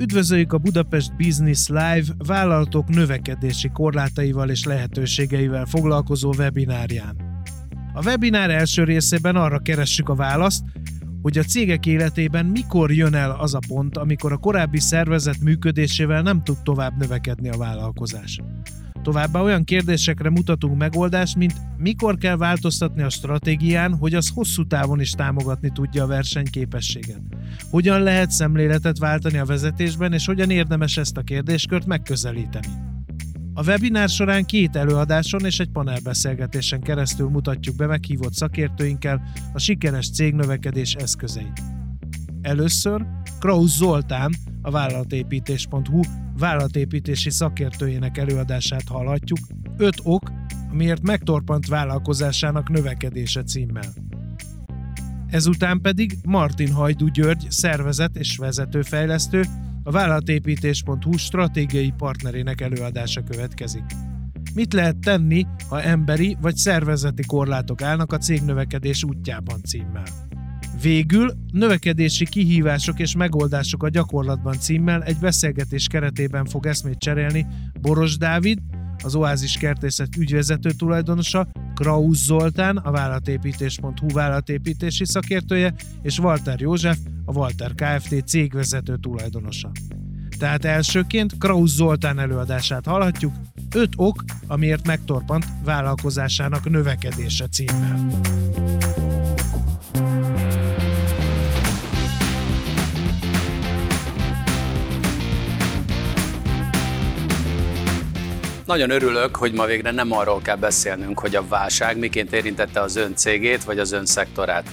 Üdvözöljük a Budapest Business Live vállalatok növekedési korlátaival és lehetőségeivel foglalkozó webinárján. A webinár első részében arra keressük a választ, hogy a cégek életében mikor jön el az a pont, amikor a korábbi szervezet működésével nem tud tovább növekedni a vállalkozás. Továbbá olyan kérdésekre mutatunk megoldást, mint mikor kell változtatni a stratégián, hogy az hosszú távon is támogatni tudja a versenyképességet. Hogyan lehet szemléletet váltani a vezetésben, és hogyan érdemes ezt a kérdéskört megközelíteni. A webinár során két előadáson és egy panelbeszélgetésen keresztül mutatjuk be meghívott szakértőinkkel a sikeres cégnövekedés eszközeit. Először Krausz Zoltán, a vállalatépítés.hu vállalatépítési szakértőjének előadását hallhatjuk, 5 ok, amiért megtorpant vállalkozásának növekedése címmel. Ezután pedig Martin Hajdu György szervezet és vezetőfejlesztő, a vállalatépítés.hu stratégiai partnerének előadása következik. Mit lehet tenni, ha emberi vagy szervezeti korlátok állnak a cégnövekedés útjában címmel? Végül növekedési kihívások és megoldások a gyakorlatban címmel egy beszélgetés keretében fog eszmét cserélni Boros Dávid, az Oázis Kertészet ügyvezető tulajdonosa, Krausz Zoltán, a vállalatépítés.hu vállalatépítési szakértője, és Walter József, a Walter Kft. cégvezető tulajdonosa. Tehát elsőként Krausz Zoltán előadását hallhatjuk, 5 ok, amiért megtorpant vállalkozásának növekedése címmel. Nagyon örülök, hogy ma végre nem arról kell beszélnünk, hogy a válság miként érintette az ön cégét vagy az ön szektorát.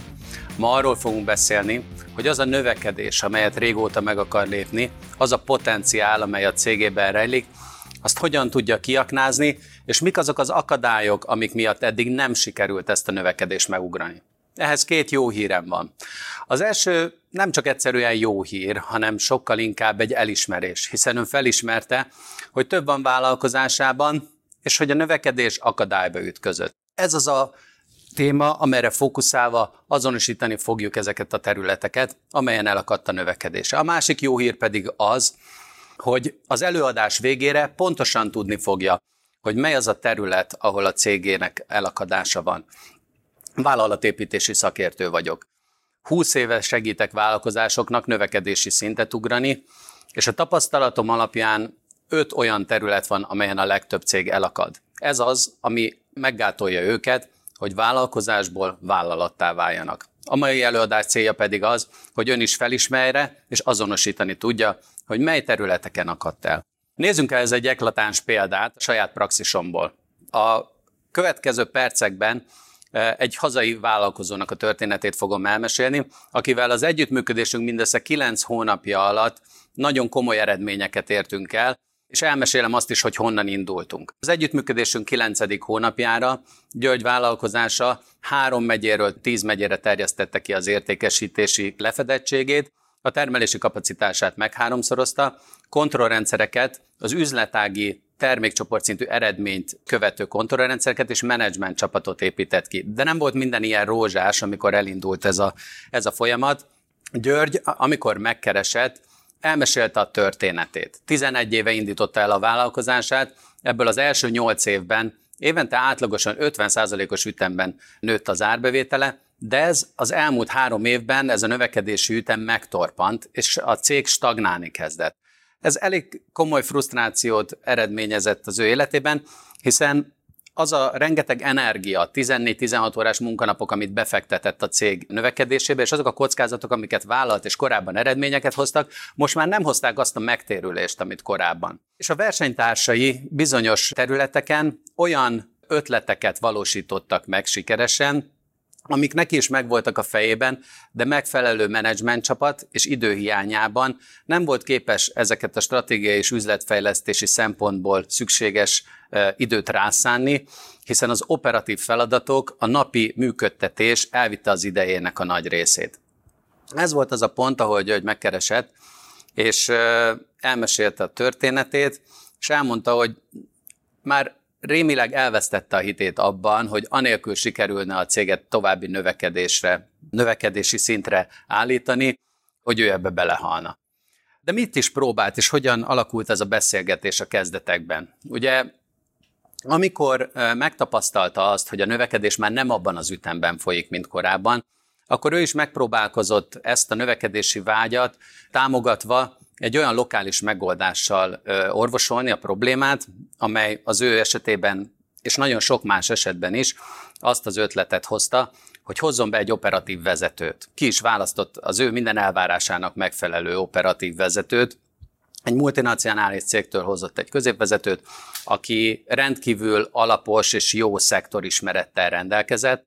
Ma arról fogunk beszélni, hogy az a növekedés, amelyet régóta meg akar lépni, az a potenciál, amely a cégében rejlik, azt hogyan tudja kiaknázni, és mik azok az akadályok, amik miatt eddig nem sikerült ezt a növekedést megugrani. Ehhez két jó hírem van. Az első nem csak egyszerűen jó hír, hanem sokkal inkább egy elismerés, hiszen ön felismerte, hogy több van vállalkozásában, és hogy a növekedés akadályba ütközött. Ez az a téma, amelyre fókuszálva azonosítani fogjuk ezeket a területeket, amelyen elakadt a növekedése. A másik jó hír pedig az, hogy az előadás végére pontosan tudni fogja, hogy mely az a terület, ahol a cégének elakadása van. Vállalatépítési szakértő vagyok. 20 éve segítek vállalkozásoknak növekedési szintet ugrani, és a tapasztalatom alapján öt olyan terület van, amelyen a legtöbb cég elakad. Ez az, ami meggátolja őket, hogy vállalkozásból vállalattá váljanak. A mai előadás célja pedig az, hogy ön is felismerje és azonosítani tudja, hogy mely területeken akadt el. Nézzünk el ez egy eklatáns példát a saját praxisomból. A következő percekben e, egy hazai vállalkozónak a történetét fogom elmesélni, akivel az együttműködésünk mindössze 9 hónapja alatt nagyon komoly eredményeket értünk el, és elmesélem azt is, hogy honnan indultunk. Az együttműködésünk 9. hónapjára György vállalkozása három megyéről 10 megyére terjesztette ki az értékesítési lefedettségét, a termelési kapacitását megháromszorozta, kontrollrendszereket, az üzletági termékcsoportszintű eredményt követő kontrollrendszereket és menedzsment csapatot épített ki. De nem volt minden ilyen rózsás, amikor elindult ez a, ez a folyamat. György, amikor megkeresett, elmesélte a történetét. 11 éve indította el a vállalkozását, ebből az első 8 évben évente átlagosan 50%-os ütemben nőtt az árbevétele, de ez az elmúlt három évben ez a növekedési ütem megtorpant, és a cég stagnálni kezdett. Ez elég komoly frusztrációt eredményezett az ő életében, hiszen az a rengeteg energia, 14-16 órás munkanapok, amit befektetett a cég növekedésébe, és azok a kockázatok, amiket vállalt és korábban eredményeket hoztak, most már nem hozták azt a megtérülést, amit korábban. És a versenytársai bizonyos területeken olyan ötleteket valósítottak meg sikeresen, amik neki is megvoltak a fejében, de megfelelő menedzsment csapat és időhiányában nem volt képes ezeket a stratégiai és üzletfejlesztési szempontból szükséges időt rászánni, hiszen az operatív feladatok, a napi működtetés elvitte az idejének a nagy részét. Ez volt az a pont, ahol György megkeresett, és elmesélte a történetét, és elmondta, hogy már rémileg elvesztette a hitét abban, hogy anélkül sikerülne a céget további növekedésre, növekedési szintre állítani, hogy ő ebbe belehalna. De mit is próbált, és hogyan alakult ez a beszélgetés a kezdetekben? Ugye amikor megtapasztalta azt, hogy a növekedés már nem abban az ütemben folyik, mint korábban, akkor ő is megpróbálkozott ezt a növekedési vágyat támogatva egy olyan lokális megoldással orvosolni a problémát, amely az ő esetében, és nagyon sok más esetben is azt az ötletet hozta, hogy hozzon be egy operatív vezetőt. Ki is választott az ő minden elvárásának megfelelő operatív vezetőt, egy multinacionális cégtől hozott egy középvezetőt, aki rendkívül alapos és jó szektorismerettel rendelkezett,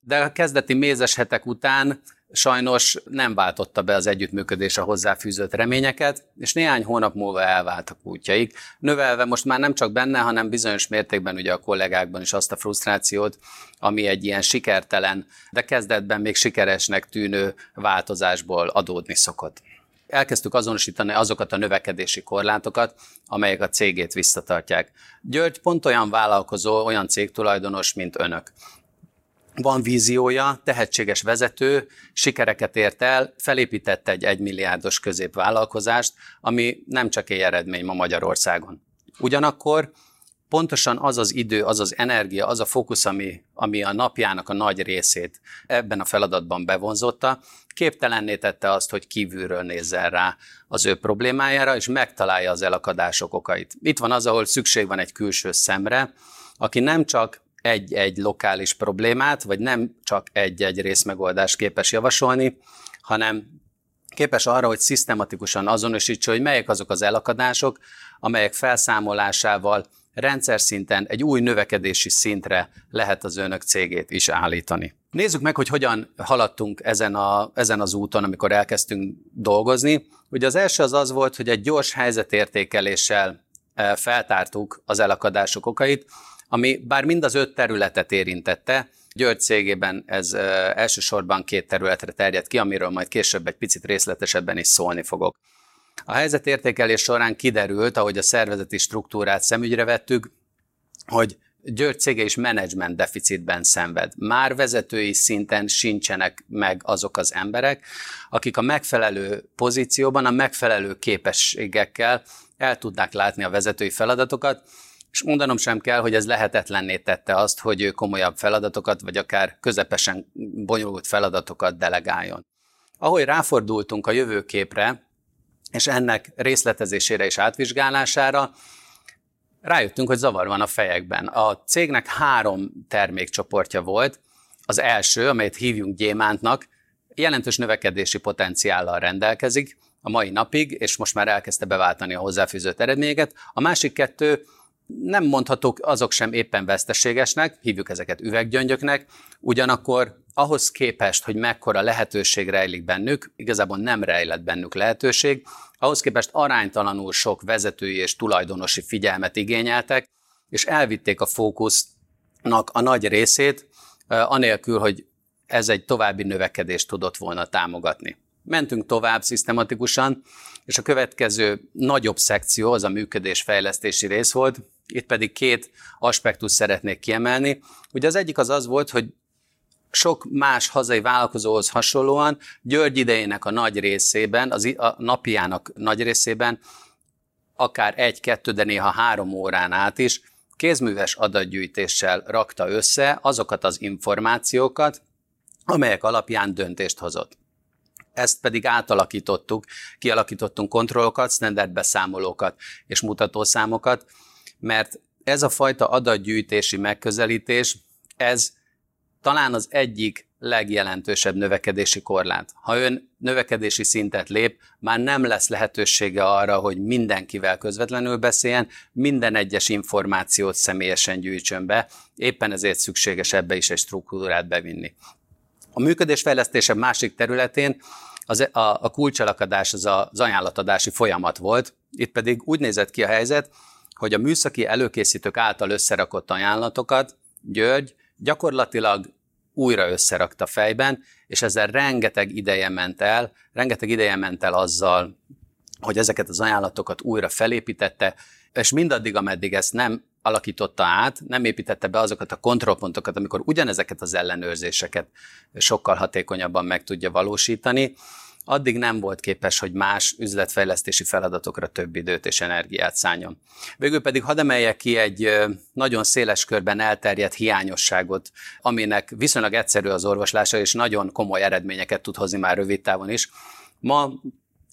de a kezdeti mézes hetek után sajnos nem váltotta be az együttműködés a hozzáfűzött reményeket, és néhány hónap múlva elváltak útjaik, növelve most már nem csak benne, hanem bizonyos mértékben ugye a kollégákban is azt a frusztrációt, ami egy ilyen sikertelen, de kezdetben még sikeresnek tűnő változásból adódni szokott elkezdtük azonosítani azokat a növekedési korlátokat, amelyek a cégét visszatartják. György pont olyan vállalkozó, olyan cégtulajdonos, mint önök. Van víziója, tehetséges vezető, sikereket ért el, felépítette egy egymilliárdos középvállalkozást, ami nem csak egy eredmény ma Magyarországon. Ugyanakkor pontosan az az idő, az az energia, az a fókusz, ami, ami a napjának a nagy részét ebben a feladatban bevonzotta, képtelenné tette azt, hogy kívülről nézzen rá az ő problémájára, és megtalálja az elakadások okait. Itt van az, ahol szükség van egy külső szemre, aki nem csak egy-egy lokális problémát, vagy nem csak egy-egy részmegoldást képes javasolni, hanem képes arra, hogy szisztematikusan azonosítsa, hogy melyek azok az elakadások, amelyek felszámolásával rendszer szinten egy új növekedési szintre lehet az önök cégét is állítani. Nézzük meg, hogy hogyan haladtunk ezen, a, ezen az úton, amikor elkezdtünk dolgozni. Ugye az első az az volt, hogy egy gyors helyzetértékeléssel e, feltártuk az elakadások okait, ami bár mind az öt területet érintette, György cégében ez elsősorban két területre terjed ki, amiről majd később egy picit részletesebben is szólni fogok. A helyzetértékelés során kiderült, ahogy a szervezeti struktúrát szemügyre vettük, hogy György cége is menedzsment deficitben szenved. Már vezetői szinten sincsenek meg azok az emberek, akik a megfelelő pozícióban, a megfelelő képességekkel el tudnák látni a vezetői feladatokat, és mondanom sem kell, hogy ez lehetetlenné tette azt, hogy ő komolyabb feladatokat, vagy akár közepesen bonyolult feladatokat delegáljon. Ahogy ráfordultunk a jövőképre, és ennek részletezésére és átvizsgálására rájöttünk, hogy zavar van a fejekben. A cégnek három termékcsoportja volt. Az első, amelyet hívjunk gyémántnak, jelentős növekedési potenciállal rendelkezik a mai napig, és most már elkezdte beváltani a hozzáfűzött eredményeket. A másik kettő nem mondhatók azok sem éppen veszteségesnek, hívjuk ezeket üveggyöngyöknek, ugyanakkor ahhoz képest, hogy mekkora lehetőség rejlik bennük, igazából nem rejlett bennük lehetőség, ahhoz képest aránytalanul sok vezetői és tulajdonosi figyelmet igényeltek, és elvitték a fókusznak a nagy részét, anélkül, hogy ez egy további növekedést tudott volna támogatni. Mentünk tovább szisztematikusan, és a következő nagyobb szekció az a működésfejlesztési rész volt, itt pedig két aspektus szeretnék kiemelni. Ugye az egyik az az volt, hogy sok más hazai vállalkozóhoz hasonlóan György idejének a nagy részében, az, a napjának nagy részében, akár egy-kettő, de néha három órán át is kézműves adatgyűjtéssel rakta össze azokat az információkat, amelyek alapján döntést hozott. Ezt pedig átalakítottuk, kialakítottunk kontrollokat, standard beszámolókat és mutatószámokat, mert ez a fajta adatgyűjtési megközelítés, ez talán az egyik legjelentősebb növekedési korlát. Ha ön növekedési szintet lép, már nem lesz lehetősége arra, hogy mindenkivel közvetlenül beszéljen, minden egyes információt személyesen gyűjtsön be, éppen ezért szükséges ebbe is egy struktúrát bevinni. A működésfejlesztése másik területén az, a, a kulcsalakadás az az ajánlatadási folyamat volt, itt pedig úgy nézett ki a helyzet, hogy a műszaki előkészítők által összerakott ajánlatokat György gyakorlatilag újra összerakta fejben, és ezzel rengeteg ideje ment el, rengeteg ideje ment el azzal, hogy ezeket az ajánlatokat újra felépítette, és mindaddig, ameddig ezt nem alakította át, nem építette be azokat a kontrollpontokat, amikor ugyanezeket az ellenőrzéseket sokkal hatékonyabban meg tudja valósítani, addig nem volt képes, hogy más üzletfejlesztési feladatokra több időt és energiát szálljon. Végül pedig hadd emeljek ki egy nagyon széles körben elterjedt hiányosságot, aminek viszonylag egyszerű az orvoslása, és nagyon komoly eredményeket tud hozni már rövid távon is. Ma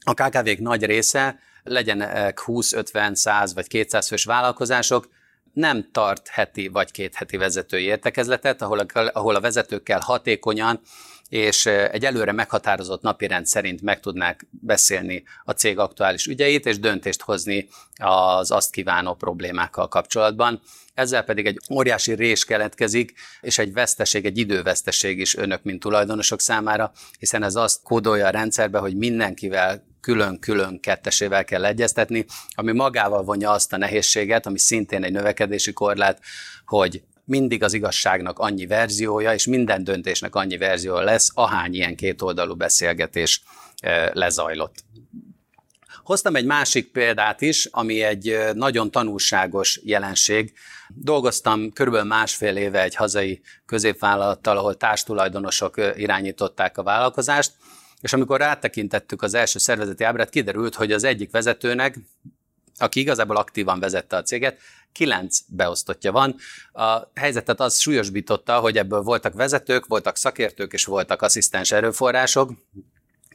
a KKV-k nagy része, legyenek 20, 50, 100 vagy 200 fős vállalkozások, nem tart heti vagy két heti vezetői értekezletet, ahol a, ahol a vezetőkkel hatékonyan és egy előre meghatározott napirend szerint meg tudnák beszélni a cég aktuális ügyeit, és döntést hozni az azt kívánó problémákkal kapcsolatban. Ezzel pedig egy óriási rés keletkezik, és egy veszteség, egy időveszteség is önök, mint tulajdonosok számára, hiszen ez azt kódolja a rendszerbe, hogy mindenkivel külön-külön kettesével kell egyeztetni, ami magával vonja azt a nehézséget, ami szintén egy növekedési korlát, hogy mindig az igazságnak annyi verziója, és minden döntésnek annyi verziója lesz, ahány ilyen kétoldalú beszélgetés eh, lezajlott. Hoztam egy másik példát is, ami egy eh, nagyon tanulságos jelenség. Dolgoztam körülbelül másfél éve egy hazai középvállalattal, ahol társtulajdonosok eh, irányították a vállalkozást, és amikor rátekintettük az első szervezeti ábrát, kiderült, hogy az egyik vezetőnek, aki igazából aktívan vezette a céget, kilenc beosztottja van. A helyzetet az súlyosbította, hogy ebből voltak vezetők, voltak szakértők és voltak asszisztens erőforrások,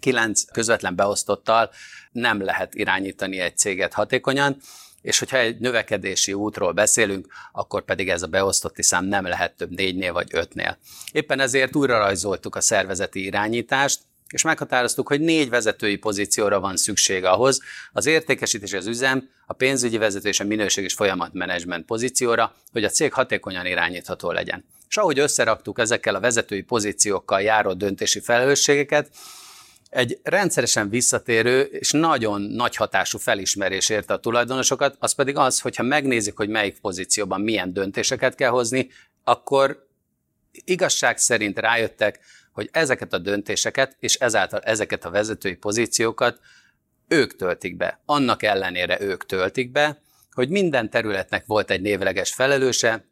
kilenc közvetlen beosztottal nem lehet irányítani egy céget hatékonyan, és hogyha egy növekedési útról beszélünk, akkor pedig ez a beosztotti szám nem lehet több négynél vagy ötnél. Éppen ezért újra rajzoltuk a szervezeti irányítást, és meghatároztuk, hogy négy vezetői pozícióra van szükség ahhoz, az értékesítés, az üzem, a pénzügyi vezető és a minőség és folyamatmenedzsment pozícióra, hogy a cég hatékonyan irányítható legyen. És ahogy összeraktuk ezekkel a vezetői pozíciókkal járó döntési felelősségeket, egy rendszeresen visszatérő és nagyon nagy hatású felismerés érte a tulajdonosokat, az pedig az, hogyha megnézik, hogy melyik pozícióban milyen döntéseket kell hozni, akkor igazság szerint rájöttek, hogy ezeket a döntéseket, és ezáltal ezeket a vezetői pozíciókat ők töltik be. Annak ellenére ők töltik be, hogy minden területnek volt egy névleges felelőse,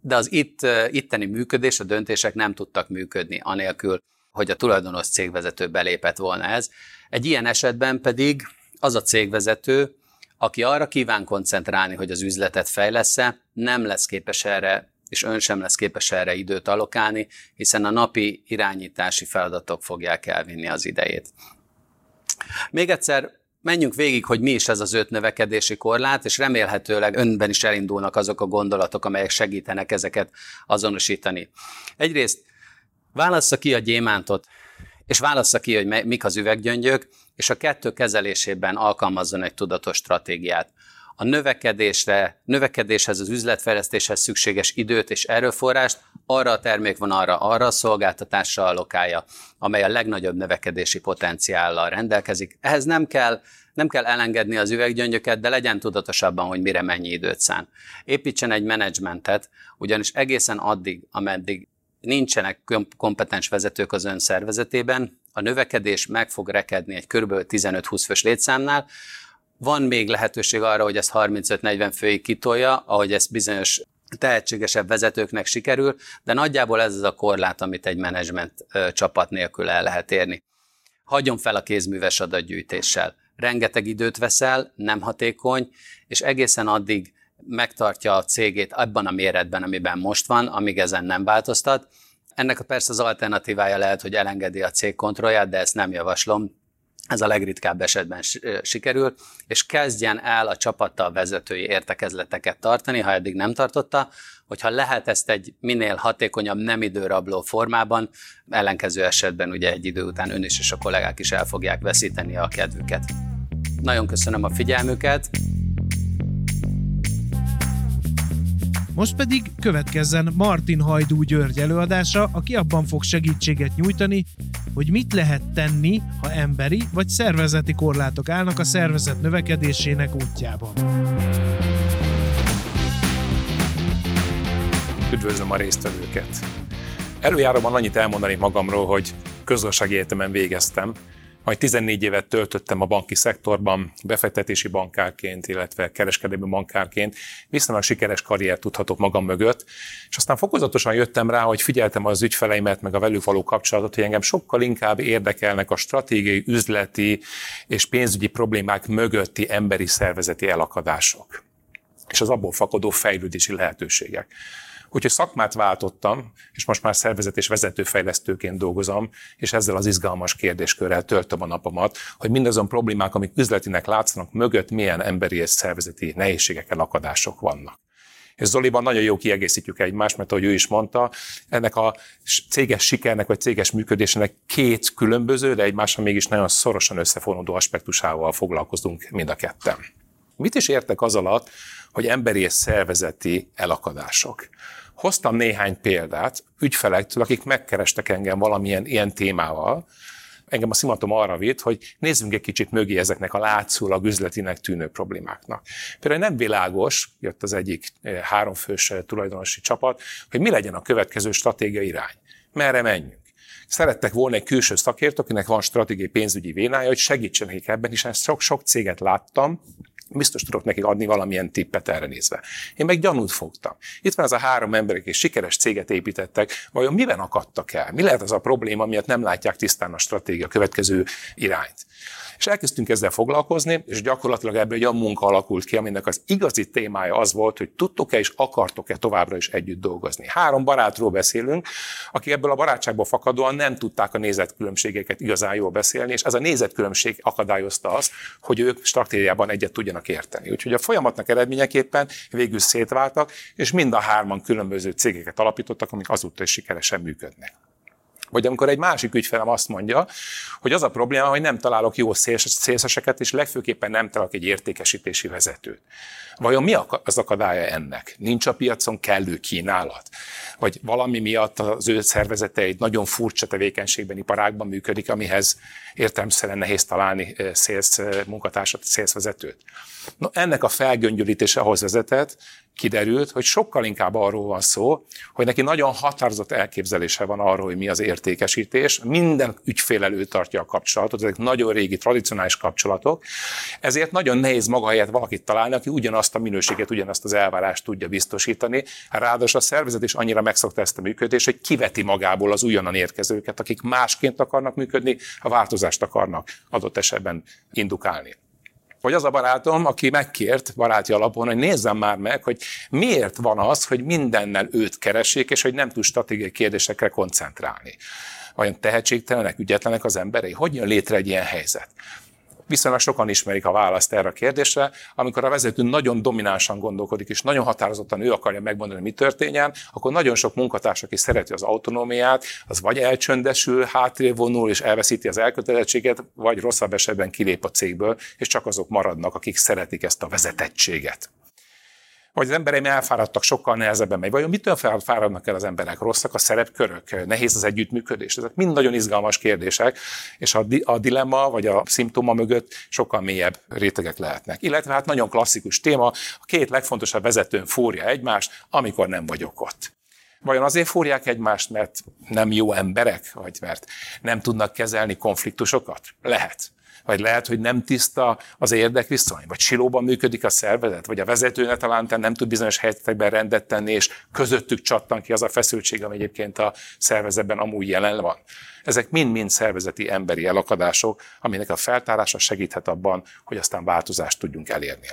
de az itt, itteni működés, a döntések nem tudtak működni, anélkül, hogy a tulajdonos cégvezető belépett volna ez. Egy ilyen esetben pedig az a cégvezető, aki arra kíván koncentrálni, hogy az üzletet fejlesz nem lesz képes erre és ön sem lesz képes erre időt alokálni, hiszen a napi irányítási feladatok fogják elvinni az idejét. Még egyszer menjünk végig, hogy mi is ez az öt növekedési korlát, és remélhetőleg önben is elindulnak azok a gondolatok, amelyek segítenek ezeket azonosítani. Egyrészt válassza ki a gyémántot, és válassza ki, hogy mik az üveggyöngyök, és a kettő kezelésében alkalmazzon egy tudatos stratégiát a növekedésre, növekedéshez, az üzletfejlesztéshez szükséges időt és erőforrást arra a termékvonalra, arra a szolgáltatásra allokálja, amely a legnagyobb növekedési potenciállal rendelkezik. Ehhez nem kell nem kell elengedni az üveggyöngyöket, de legyen tudatosabban, hogy mire mennyi időt szán. Építsen egy menedzsmentet, ugyanis egészen addig, ameddig nincsenek kompetens vezetők az ön szervezetében, a növekedés meg fog rekedni egy kb. 15-20 fős létszámnál, van még lehetőség arra, hogy ezt 35-40 főig kitolja, ahogy ezt bizonyos tehetségesebb vezetőknek sikerül, de nagyjából ez az a korlát, amit egy menedzsment csapat nélkül el lehet érni. Hagyjon fel a kézműves adatgyűjtéssel. Rengeteg időt veszel, nem hatékony, és egészen addig megtartja a cégét abban a méretben, amiben most van, amíg ezen nem változtat. Ennek persze az alternatívája lehet, hogy elengedi a cég kontrollját, de ezt nem javaslom, ez a legritkább esetben sikerül, és kezdjen el a csapattal vezetői értekezleteket tartani, ha eddig nem tartotta, hogyha lehet ezt egy minél hatékonyabb, nem időrabló formában, ellenkező esetben ugye egy idő után ön is és a kollégák is el fogják veszíteni a kedvüket. Nagyon köszönöm a figyelmüket, Most pedig következzen Martin Hajdú György előadása, aki abban fog segítséget nyújtani, hogy mit lehet tenni, ha emberi vagy szervezeti korlátok állnak a szervezet növekedésének útjában. Üdvözlöm a résztvevőket! Előjáróban annyit elmondani magamról, hogy közgazdasági egyetemen végeztem, majd 14 évet töltöttem a banki szektorban, befektetési bankárként, illetve kereskedelmi bankárként. Viszonylag sikeres karriert tudhatok magam mögött, és aztán fokozatosan jöttem rá, hogy figyeltem az ügyfeleimet, meg a velük való kapcsolatot, hogy engem sokkal inkább érdekelnek a stratégiai, üzleti és pénzügyi problémák mögötti emberi szervezeti elakadások és az abból fakadó fejlődési lehetőségek. Úgyhogy szakmát váltottam, és most már szervezet és vezetőfejlesztőként dolgozom, és ezzel az izgalmas kérdéskörrel töltöm a napomat, hogy mindazon problémák, amik üzletinek látszanak, mögött milyen emberi és szervezeti nehézségek, akadások vannak. És Zoliban nagyon jó kiegészítjük egymást, mert ahogy ő is mondta, ennek a céges sikernek vagy céges működésének két különböző, de egymással mégis nagyon szorosan összefonódó aspektusával foglalkozunk mind a ketten. Mit is értek az alatt, hogy emberi és szervezeti elakadások? Hoztam néhány példát ügyfelektől, akik megkerestek engem valamilyen ilyen témával, engem a szimatom arra vitt, hogy nézzünk egy kicsit mögé ezeknek a látszólag üzletinek tűnő problémáknak. Például nem világos, jött az egyik eh, háromfős eh, tulajdonosi csapat, hogy mi legyen a következő stratégiai irány. Merre menjünk? Szerettek volna egy külső szakért, akinek van stratégiai pénzügyi vénája, hogy segítsen nekik ebben, és sok-sok céget láttam, biztos tudok nekik adni valamilyen tippet erre nézve. Én meg gyanút fogtam. Itt van az a három ember, akik sikeres céget építettek, vajon miben akadtak el? Mi lehet az a probléma, miatt nem látják tisztán a stratégia következő irányt? És elkezdtünk ezzel foglalkozni, és gyakorlatilag ebből egy olyan munka alakult ki, aminek az igazi témája az volt, hogy tudtok-e és akartok-e továbbra is együtt dolgozni. Három barátról beszélünk, akik ebből a barátságból fakadóan nem tudták a nézetkülönbségeket igazán jól beszélni, és ez a nézetkülönbség akadályozta azt, hogy ők stratégiában egyet tudjanak érteni. Úgyhogy a folyamatnak eredményeképpen végül szétváltak, és mind a hárman különböző cégeket alapítottak, amik azóta is sikeresen működnek. Vagy amikor egy másik ügyfelem azt mondja, hogy az a probléma, hogy nem találok jó szélszeseket, és legfőképpen nem találok egy értékesítési vezetőt. Vajon mi az akadálya ennek? Nincs a piacon kellő kínálat? Vagy valami miatt az ő szervezete egy nagyon furcsa tevékenységben, iparágban működik, amihez értelmszerűen nehéz találni szélsz munkatársat, szélszvezetőt? No, ennek a felgöngyölítése ahhoz vezetett, kiderült, hogy sokkal inkább arról van szó, hogy neki nagyon határozott elképzelése van arról, hogy mi az értékesítés. Minden ügyfél előtt tartja a kapcsolatot, ezek nagyon régi, tradicionális kapcsolatok. Ezért nagyon nehéz maga helyett valakit találni, aki ugyanazt a minőséget, ugyanazt az elvárást tudja biztosítani. Ráadásul a szervezet is annyira megszokta ezt a működést, hogy kiveti magából az újonnan érkezőket, akik másként akarnak működni, a változást akarnak adott esetben indukálni vagy az a barátom, aki megkért baráti alapon, hogy nézzem már meg, hogy miért van az, hogy mindennel őt keresik, és hogy nem tud stratégiai kérdésekre koncentrálni. Vajon tehetségtelenek, ügyetlenek az emberei? Hogy jön létre egy ilyen helyzet? Viszonylag sokan ismerik a választ erre a kérdésre, amikor a vezető nagyon dominánsan gondolkodik, és nagyon határozottan ő akarja megmondani, mi történjen, akkor nagyon sok munkatárs, aki szereti az autonómiát, az vagy elcsöndesül, hátrébb és elveszíti az elkötelezettséget, vagy rosszabb esetben kilép a cégből, és csak azok maradnak, akik szeretik ezt a vezetettséget vagy az embereim elfáradtak, sokkal nehezebben megy. Vajon mitől fáradnak el az emberek? Rosszak a szerepkörök? Nehéz az együttműködés? Ezek mind nagyon izgalmas kérdések, és a, di- a dilemma vagy a szimptoma mögött sokkal mélyebb rétegek lehetnek. Illetve hát nagyon klasszikus téma, a két legfontosabb vezetőn fúrja egymást, amikor nem vagyok ott. Vajon azért fúrják egymást, mert nem jó emberek, vagy mert nem tudnak kezelni konfliktusokat? Lehet vagy lehet, hogy nem tiszta az érdekviszony, vagy silóban működik a szervezet, vagy a vezetőne talán nem tud bizonyos helyzetekben rendet tenni, és közöttük csattan ki az a feszültség, ami egyébként a szervezetben amúgy jelen van. Ezek mind-mind szervezeti emberi elakadások, aminek a feltárása segíthet abban, hogy aztán változást tudjunk elérni.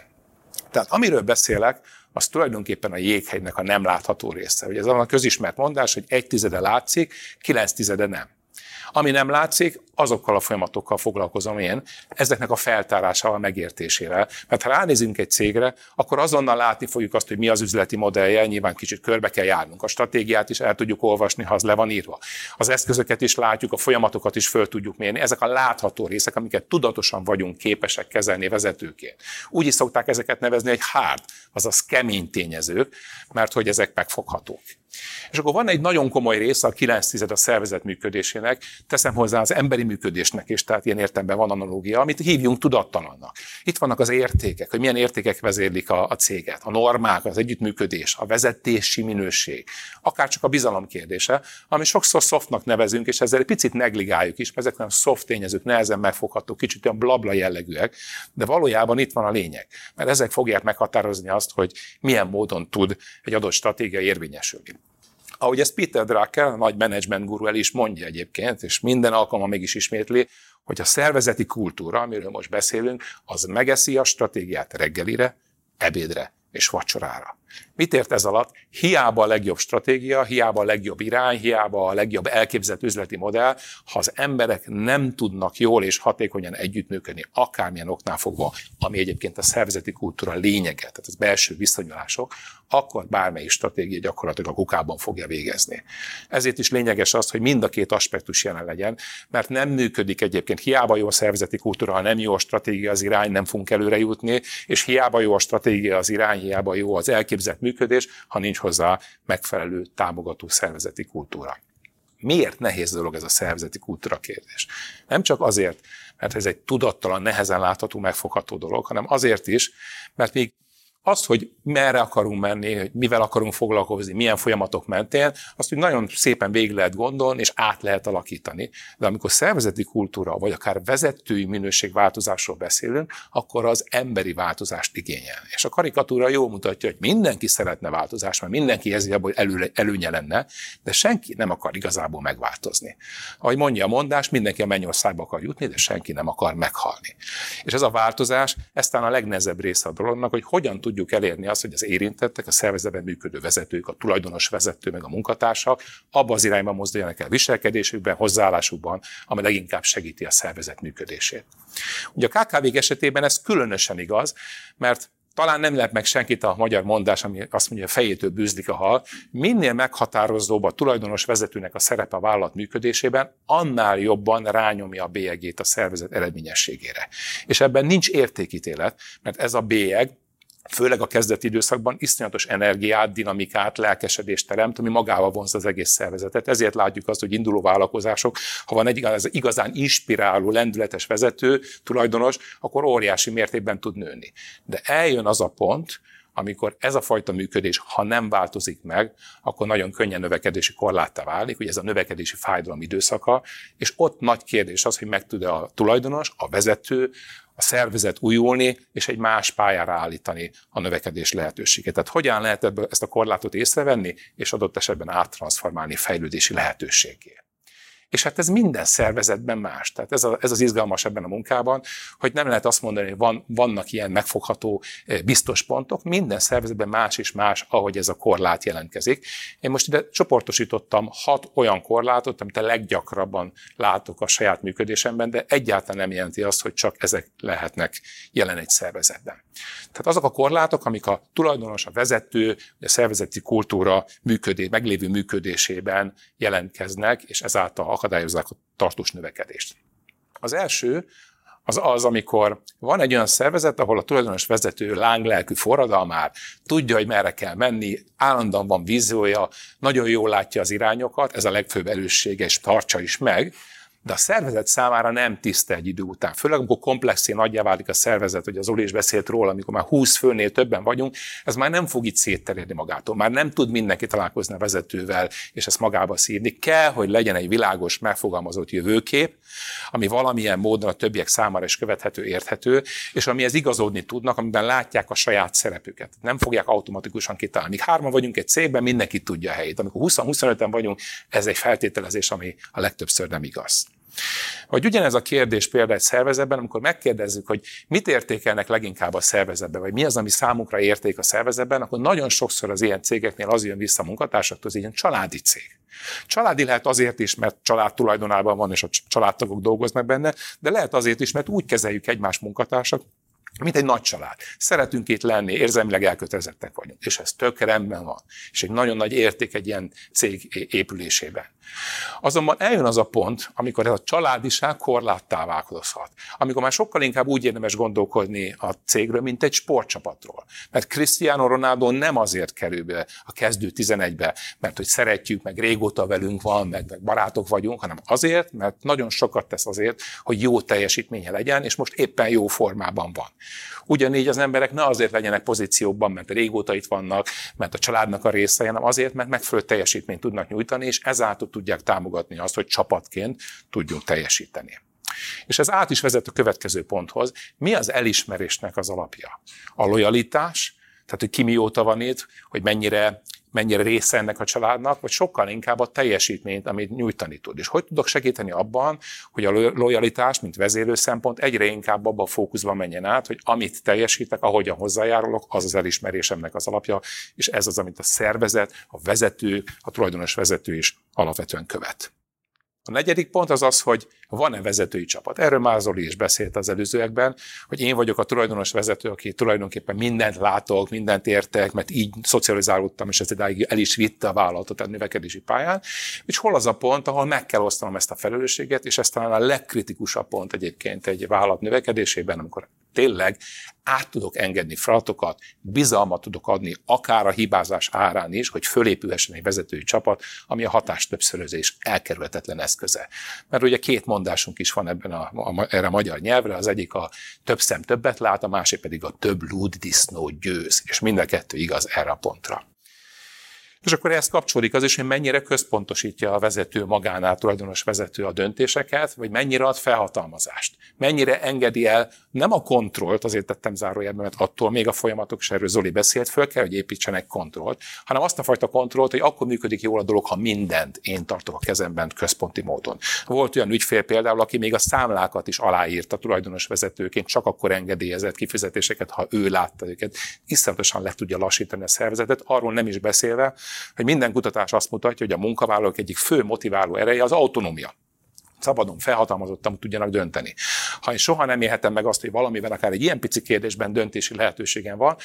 Tehát amiről beszélek, az tulajdonképpen a jéghegynek a nem látható része. Ugye ez a közismert mondás, hogy egy tizede látszik, kilenc tizede nem. Ami nem látszik, azokkal a folyamatokkal foglalkozom én, ezeknek a feltárásával, megértésével. Mert ha ránézünk egy cégre, akkor azonnal látni fogjuk azt, hogy mi az üzleti modellje, nyilván kicsit körbe kell járnunk. A stratégiát is el tudjuk olvasni, ha az le van írva. Az eszközöket is látjuk, a folyamatokat is föl tudjuk mérni. Ezek a látható részek, amiket tudatosan vagyunk képesek kezelni vezetőként. Úgy is szokták ezeket nevezni, hogy hard, azaz kemény tényezők, mert hogy ezek megfoghatók. És akkor van egy nagyon komoly része, a 9 a szervezet működésének, teszem hozzá az emberi emberi működésnek is, tehát ilyen értemben van analógia, amit hívjunk tudattalannak. Itt vannak az értékek, hogy milyen értékek vezérlik a, a céget, a normák, az együttműködés, a vezetési minőség, akár csak a bizalom kérdése, ami sokszor softnak nevezünk, és ezzel egy picit negligáljuk is, mert ezek olyan soft tényezők, nehezen megfoghatók, kicsit olyan blabla jellegűek, de valójában itt van a lényeg, mert ezek fogják meghatározni azt, hogy milyen módon tud egy adott stratégia érvényesülni ahogy ezt Peter Drucker, a nagy menedzsment guru el is mondja egyébként, és minden alkalommal mégis ismétli, hogy a szervezeti kultúra, amiről most beszélünk, az megeszi a stratégiát reggelire, ebédre és vacsorára. Mit ért ez alatt? Hiába a legjobb stratégia, hiába a legjobb irány, hiába a legjobb elképzelt üzleti modell, ha az emberek nem tudnak jól és hatékonyan együttműködni, akármilyen oknál fogva, ami egyébként a szervezeti kultúra lényege, tehát az belső viszonyulások, akkor bármelyik stratégia gyakorlatilag a kukában fogja végezni. Ezért is lényeges az, hogy mind a két aspektus jelen legyen, mert nem működik egyébként, hiába jó a szervezeti kultúra, ha nem jó a stratégia az irány, nem fogunk előre jutni, és hiába jó a stratégia az irány, hiába jó az elképzelt működés, ha nincs hozzá megfelelő támogató szervezeti kultúra. Miért nehéz dolog ez a szervezeti kultúra kérdés? Nem csak azért, mert ez egy tudattalan, nehezen látható, megfogható dolog, hanem azért is, mert még azt, hogy merre akarunk menni, hogy mivel akarunk foglalkozni, milyen folyamatok mentén, azt hogy nagyon szépen végig lehet gondolni, és át lehet alakítani. De amikor szervezeti kultúra, vagy akár vezetői minőségváltozásról beszélünk, akkor az emberi változást igényel. És a karikatúra jól mutatja, hogy mindenki szeretne változást, mert mindenki abban, hogy elő, előnye lenne, de senki nem akar igazából megváltozni. Ahogy mondja a mondás, mindenki a mennyországba akar jutni, de senki nem akar meghalni. És ez a változás, ez talán a legnehezebb része a dolognak, hogy hogyan tud tudjuk elérni azt, hogy az érintettek, a szervezetben működő vezetők, a tulajdonos vezető, meg a munkatársak abba az irányba mozduljanak el viselkedésükben, hozzáállásukban, ami leginkább segíti a szervezet működését. Ugye a KKV esetében ez különösen igaz, mert talán nem lep meg senkit a magyar mondás, ami azt mondja, fejétől bűzlik a hal. Minél meghatározóbb a tulajdonos vezetőnek a szerepe a vállalat működésében, annál jobban rányomja a bélyegét a szervezet eredményességére. És ebben nincs értékítélet, mert ez a bélyeg főleg a kezdeti időszakban iszonyatos energiát, dinamikát, lelkesedést teremt, ami magával vonz az egész szervezetet. Ezért látjuk azt, hogy induló vállalkozások, ha van egy igazán inspiráló, lendületes vezető, tulajdonos, akkor óriási mértékben tud nőni. De eljön az a pont, amikor ez a fajta működés, ha nem változik meg, akkor nagyon könnyen növekedési korláttá válik, hogy ez a növekedési fájdalom időszaka, és ott nagy kérdés az, hogy meg tud-e a tulajdonos, a vezető, a szervezet újulni, és egy más pályára állítani a növekedés lehetőséget. Tehát hogyan lehet ebből ezt a korlátot észrevenni, és adott esetben áttransformálni fejlődési lehetőségé. És hát ez minden szervezetben más. Tehát ez, a, ez az izgalmas ebben a munkában, hogy nem lehet azt mondani, hogy van, vannak ilyen megfogható eh, biztos pontok, minden szervezetben más és más, ahogy ez a korlát jelentkezik. Én most ide csoportosítottam hat olyan korlátot, amit a leggyakrabban látok a saját működésemben, de egyáltalán nem jelenti azt, hogy csak ezek lehetnek jelen egy szervezetben. Tehát azok a korlátok, amik a tulajdonos, a vezető, a szervezeti kultúra működés, meglévő működésében jelentkeznek, és ezáltal akadályozzák a tartós növekedést. Az első az az, amikor van egy olyan szervezet, ahol a tulajdonos vezető lánglelkű forradalmár, tudja, hogy merre kell menni, állandóan van víziója, nagyon jól látja az irányokat, ez a legfőbb erőssége, és tartsa is meg, de a szervezet számára nem tiszta egy idő után. Főleg, amikor komplexé nagyjá válik a szervezet, hogy az Oli is beszélt róla, amikor már 20 főnél többen vagyunk, ez már nem fog itt szétterjedni magától. Már nem tud mindenki találkozni a vezetővel, és ezt magába szívni. Kell, hogy legyen egy világos, megfogalmazott jövőkép, ami valamilyen módon a többiek számára is követhető, érthető, és amihez igazodni tudnak, amiben látják a saját szerepüket. Nem fogják automatikusan kitalálni. Míg hárman vagyunk egy cégben, mindenki tudja a helyét. Amikor 20-25-en vagyunk, ez egy feltételezés, ami a legtöbbször nem igaz. Vagy ugyanez a kérdés például egy szervezetben, amikor megkérdezzük, hogy mit értékelnek leginkább a szervezetben, vagy mi az, ami számunkra érték a szervezetben, akkor nagyon sokszor az ilyen cégeknél az jön vissza a munkatársaktól, hogy ilyen családi cég. Családi lehet azért is, mert család tulajdonában van, és a családtagok dolgoznak benne, de lehet azért is, mert úgy kezeljük egymás munkatársak, mint egy nagy család. Szeretünk itt lenni, érzelmileg elkötelezettek vagyunk, és ez tök rendben van. És egy nagyon nagy érték egy ilyen cég épülésében. Azonban eljön az a pont, amikor ez a családiság korláttá változhat. Amikor már sokkal inkább úgy érdemes gondolkodni a cégről, mint egy sportcsapatról. Mert Cristiano Ronaldo nem azért kerül be a kezdő 11-be, mert hogy szeretjük, meg régóta velünk van, meg, meg barátok vagyunk, hanem azért, mert nagyon sokat tesz azért, hogy jó teljesítménye legyen, és most éppen jó formában van. Ugyanígy az emberek ne azért legyenek pozíciókban, mert régóta itt vannak, mert a családnak a része, hanem azért, mert megfelelő teljesítményt tudnak nyújtani, és ezáltal tudják támogatni azt, hogy csapatként tudjunk teljesíteni. És ez át is vezet a következő ponthoz. Mi az elismerésnek az alapja? A lojalitás, tehát hogy ki mióta van itt, hogy mennyire mennyire része ennek a családnak, vagy sokkal inkább a teljesítményt, amit nyújtani tud. És hogy tudok segíteni abban, hogy a lojalitás, mint vezérő szempont egyre inkább abban a fókuszban menjen át, hogy amit teljesítek, ahogyan hozzájárulok, az az elismerésemnek az alapja, és ez az, amit a szervezet, a vezető, a tulajdonos vezető is alapvetően követ. A negyedik pont az az, hogy van-e vezetői csapat. Erről már Zoli is beszélt az előzőekben, hogy én vagyok a tulajdonos vezető, aki tulajdonképpen mindent látok, mindent értek, mert így szocializálódtam, és ez idáig el is vitte a vállalatot a növekedési pályán. És hol az a pont, ahol meg kell osztanom ezt a felelősséget, és ez talán a legkritikusabb pont egyébként egy vállalat növekedésében, amikor tényleg át tudok engedni feladatokat, bizalmat tudok adni, akár a hibázás árán is, hogy fölépülhessen egy vezetői csapat, ami a hatás többszörözés elkerülhetetlen eszköze. Mert ugye két mondásunk is van ebben a, a, erre a magyar nyelvre, az egyik a több szem többet lát, a másik pedig a több lúd disznó győz, és mind a kettő igaz erre a pontra. És akkor ehhez kapcsolódik az is, hogy mennyire központosítja a vezető magánál, tulajdonos vezető a döntéseket, vagy mennyire ad felhatalmazást. Mennyire engedi el nem a kontrollt, azért tettem zárójelben, mert attól még a folyamatok, és erről Zoli beszélt, föl kell, hogy építsenek kontrollt, hanem azt a fajta kontrollt, hogy akkor működik jól a dolog, ha mindent én tartok a kezemben központi módon. Volt olyan ügyfél például, aki még a számlákat is aláírta tulajdonos vezetőként, csak akkor engedélyezett kifizetéseket, ha ő látta őket. Iszonyatosan le tudja lassítani a szervezetet, arról nem is beszélve, hogy minden kutatás azt mutatja, hogy a munkavállalók egyik fő motiváló ereje az autonómia szabadon, felhatalmazottan tudjanak dönteni. Ha én soha nem élhetem meg azt, hogy valamivel akár egy ilyen pici kérdésben döntési lehetőségem van,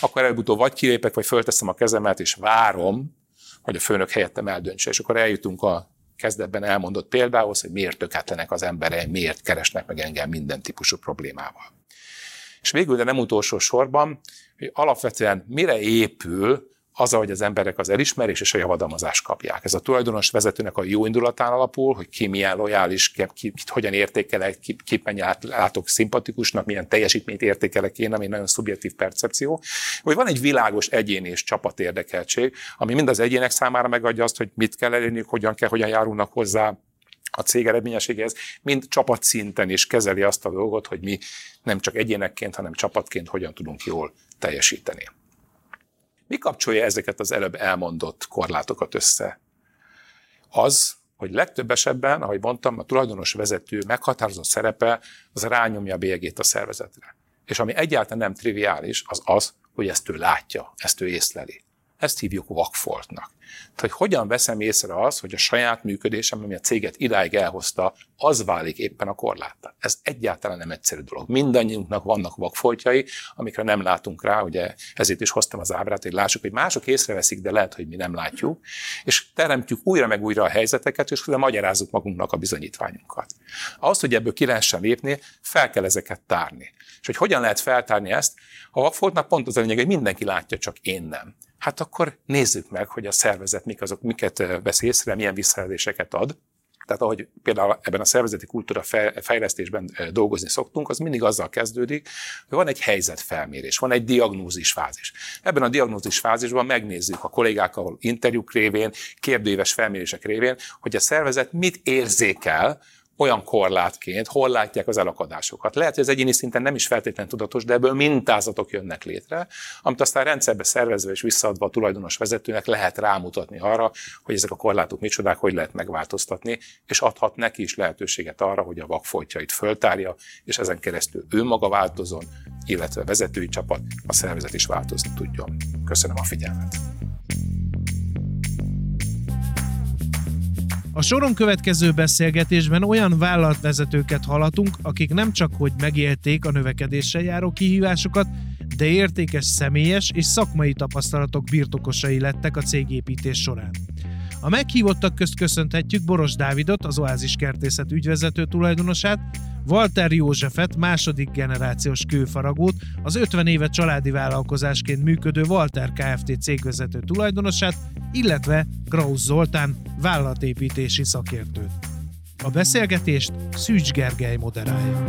akkor előbb-utóbb vagy kilépek, vagy fölteszem a kezemet, és várom, hogy a főnök helyettem eldöntse. És akkor eljutunk a kezdetben elmondott példához, hogy miért tökéletlenek az emberek, miért keresnek meg engem minden típusú problémával. És végül, de nem utolsó sorban, hogy alapvetően mire épül az, hogy az emberek az elismerés és a javadalmazást kapják. Ez a tulajdonos vezetőnek a jó indulatán alapul, hogy ki milyen lojális, ki, ki, ki hogyan értékelek, ki, ki mennyire látok szimpatikusnak, milyen teljesítményt értékelek én, ami nagyon szubjektív percepció. Hogy van egy világos egyéni és csapat érdekeltség, ami mind az egyének számára megadja azt, hogy mit kell elérni, hogyan kell, hogyan járulnak hozzá a cég eredményességéhez, mind csapatszinten is kezeli azt a dolgot, hogy mi nem csak egyénekként, hanem csapatként hogyan tudunk jól teljesíteni. Mi kapcsolja ezeket az előbb elmondott korlátokat össze? Az, hogy legtöbb esetben, ahogy mondtam, a tulajdonos vezető meghatározott szerepe az rányomja a bélyegét a szervezetre. És ami egyáltalán nem triviális, az az, hogy ezt ő látja, ezt ő észleli. Ezt hívjuk vakfoltnak. Tehát, hogy hogyan veszem észre az, hogy a saját működésem, ami a céget idáig elhozta, az válik éppen a korlátta. Ez egyáltalán nem egyszerű dolog. Mindannyiunknak vannak vakfoltjai, amikre nem látunk rá, ugye ezért is hoztam az ábrát, hogy lássuk, hogy mások észreveszik, de lehet, hogy mi nem látjuk, és teremtjük újra meg újra a helyzeteket, és közben magyarázzuk magunknak a bizonyítványunkat. Ahhoz, hogy ebből ki lehessen lépni, fel kell ezeket tárni. És hogy hogyan lehet feltárni ezt? A vakfoltnak pont az a lényeg, hogy mindenki látja, csak én nem hát akkor nézzük meg, hogy a szervezet mik azok, miket vesz észre, milyen visszajelzéseket ad. Tehát ahogy például ebben a szervezeti kultúra fejlesztésben dolgozni szoktunk, az mindig azzal kezdődik, hogy van egy helyzetfelmérés, van egy diagnózis fázis. Ebben a diagnózis fázisban megnézzük a kollégákkal interjúk révén, kérdőíves felmérések révén, hogy a szervezet mit érzékel olyan korlátként, hol látják az elakadásokat. Lehet, hogy az egyéni szinten nem is feltétlenül tudatos, de ebből mintázatok jönnek létre, amit aztán rendszerbe szervezve és visszaadva a tulajdonos vezetőnek lehet rámutatni arra, hogy ezek a korlátok micsodák, hogy lehet megváltoztatni, és adhat neki is lehetőséget arra, hogy a vakfoltjait föltárja, és ezen keresztül ő maga változon, illetve a vezetői csapat, a szervezet is változni tudjon. Köszönöm a figyelmet! A soron következő beszélgetésben olyan vállalatvezetőket hallatunk, akik nem csak hogy megélték a növekedéssel járó kihívásokat, de értékes személyes és szakmai tapasztalatok birtokosai lettek a cégépítés során. A meghívottak közt köszönhetjük Boros Dávidot, az Oázis Kertészet ügyvezető tulajdonosát, Walter Józsefet, második generációs kőfaragót, az 50 éve családi vállalkozásként működő Walter Kft. cégvezető tulajdonosát, illetve Krausz Zoltán vállalatépítési szakértőt. A beszélgetést Szűcs Gergely moderálja.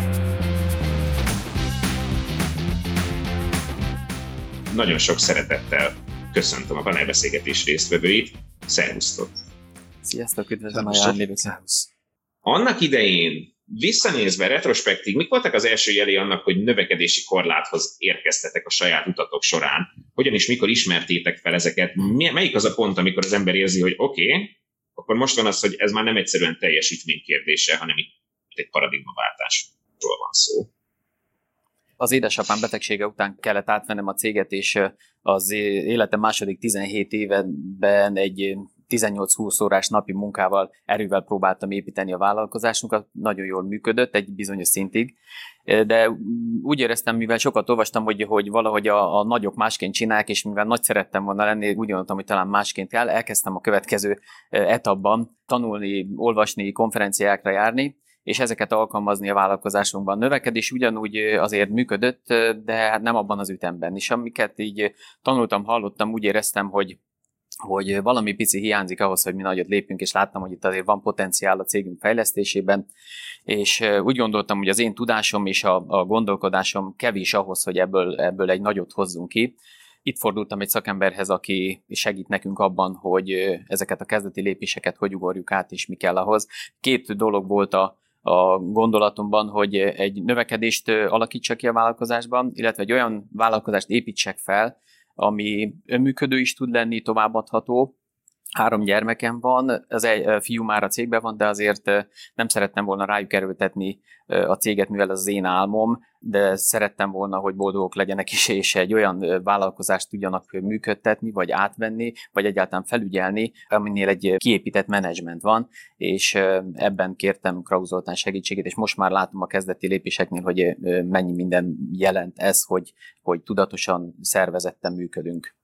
Nagyon sok szeretettel köszöntöm a panelbeszélgetés résztvevőit. Szervusztok! Sziasztok, üdvözlöm a jelenlévőket! Annak idején visszanézve, retrospektív, mik voltak az első jelé annak, hogy növekedési korláthoz érkeztetek a saját utatok során? Hogyan és mikor ismertétek fel ezeket? Melyik az a pont, amikor az ember érzi, hogy oké, okay, akkor most van az, hogy ez már nem egyszerűen teljesítmény kérdése, hanem itt egy paradigmaváltásról van szó. Az édesapám betegsége után kellett átvennem a céget, és az életem második 17 évben egy 18-20 órás napi munkával, erővel próbáltam építeni a vállalkozásunkat, nagyon jól működött egy bizonyos szintig, de úgy éreztem, mivel sokat olvastam, hogy, hogy valahogy a, a nagyok másként csinálják, és mivel nagy szerettem volna lenni, úgy gondoltam, hogy talán másként kell, elkezdtem a következő etapban tanulni, olvasni, konferenciákra járni, és ezeket alkalmazni a vállalkozásunkban. Növekedés ugyanúgy azért működött, de hát nem abban az ütemben. És amiket így tanultam, hallottam, úgy éreztem, hogy hogy valami pici hiányzik ahhoz, hogy mi nagyot lépjünk, és láttam, hogy itt azért van potenciál a cégünk fejlesztésében, és úgy gondoltam, hogy az én tudásom és a, a gondolkodásom kevés ahhoz, hogy ebből, ebből egy nagyot hozzunk ki. Itt fordultam egy szakemberhez, aki segít nekünk abban, hogy ezeket a kezdeti lépéseket hogy ugorjuk át, és mi kell ahhoz. Két dolog volt a, a gondolatomban, hogy egy növekedést alakítsak ki a vállalkozásban, illetve egy olyan vállalkozást építsek fel, ami önműködő is tud lenni, továbbadható, három gyermekem van, az egy fiú már a cégben van, de azért nem szerettem volna rájuk erőltetni a céget, mivel az én álmom, de szerettem volna, hogy boldogok legyenek is, és egy olyan vállalkozást tudjanak működtetni, vagy átvenni, vagy egyáltalán felügyelni, aminél egy kiépített menedzsment van, és ebben kértem Kraus Zoltán segítségét, és most már látom a kezdeti lépéseknél, hogy mennyi minden jelent ez, hogy, hogy tudatosan szervezetten működünk.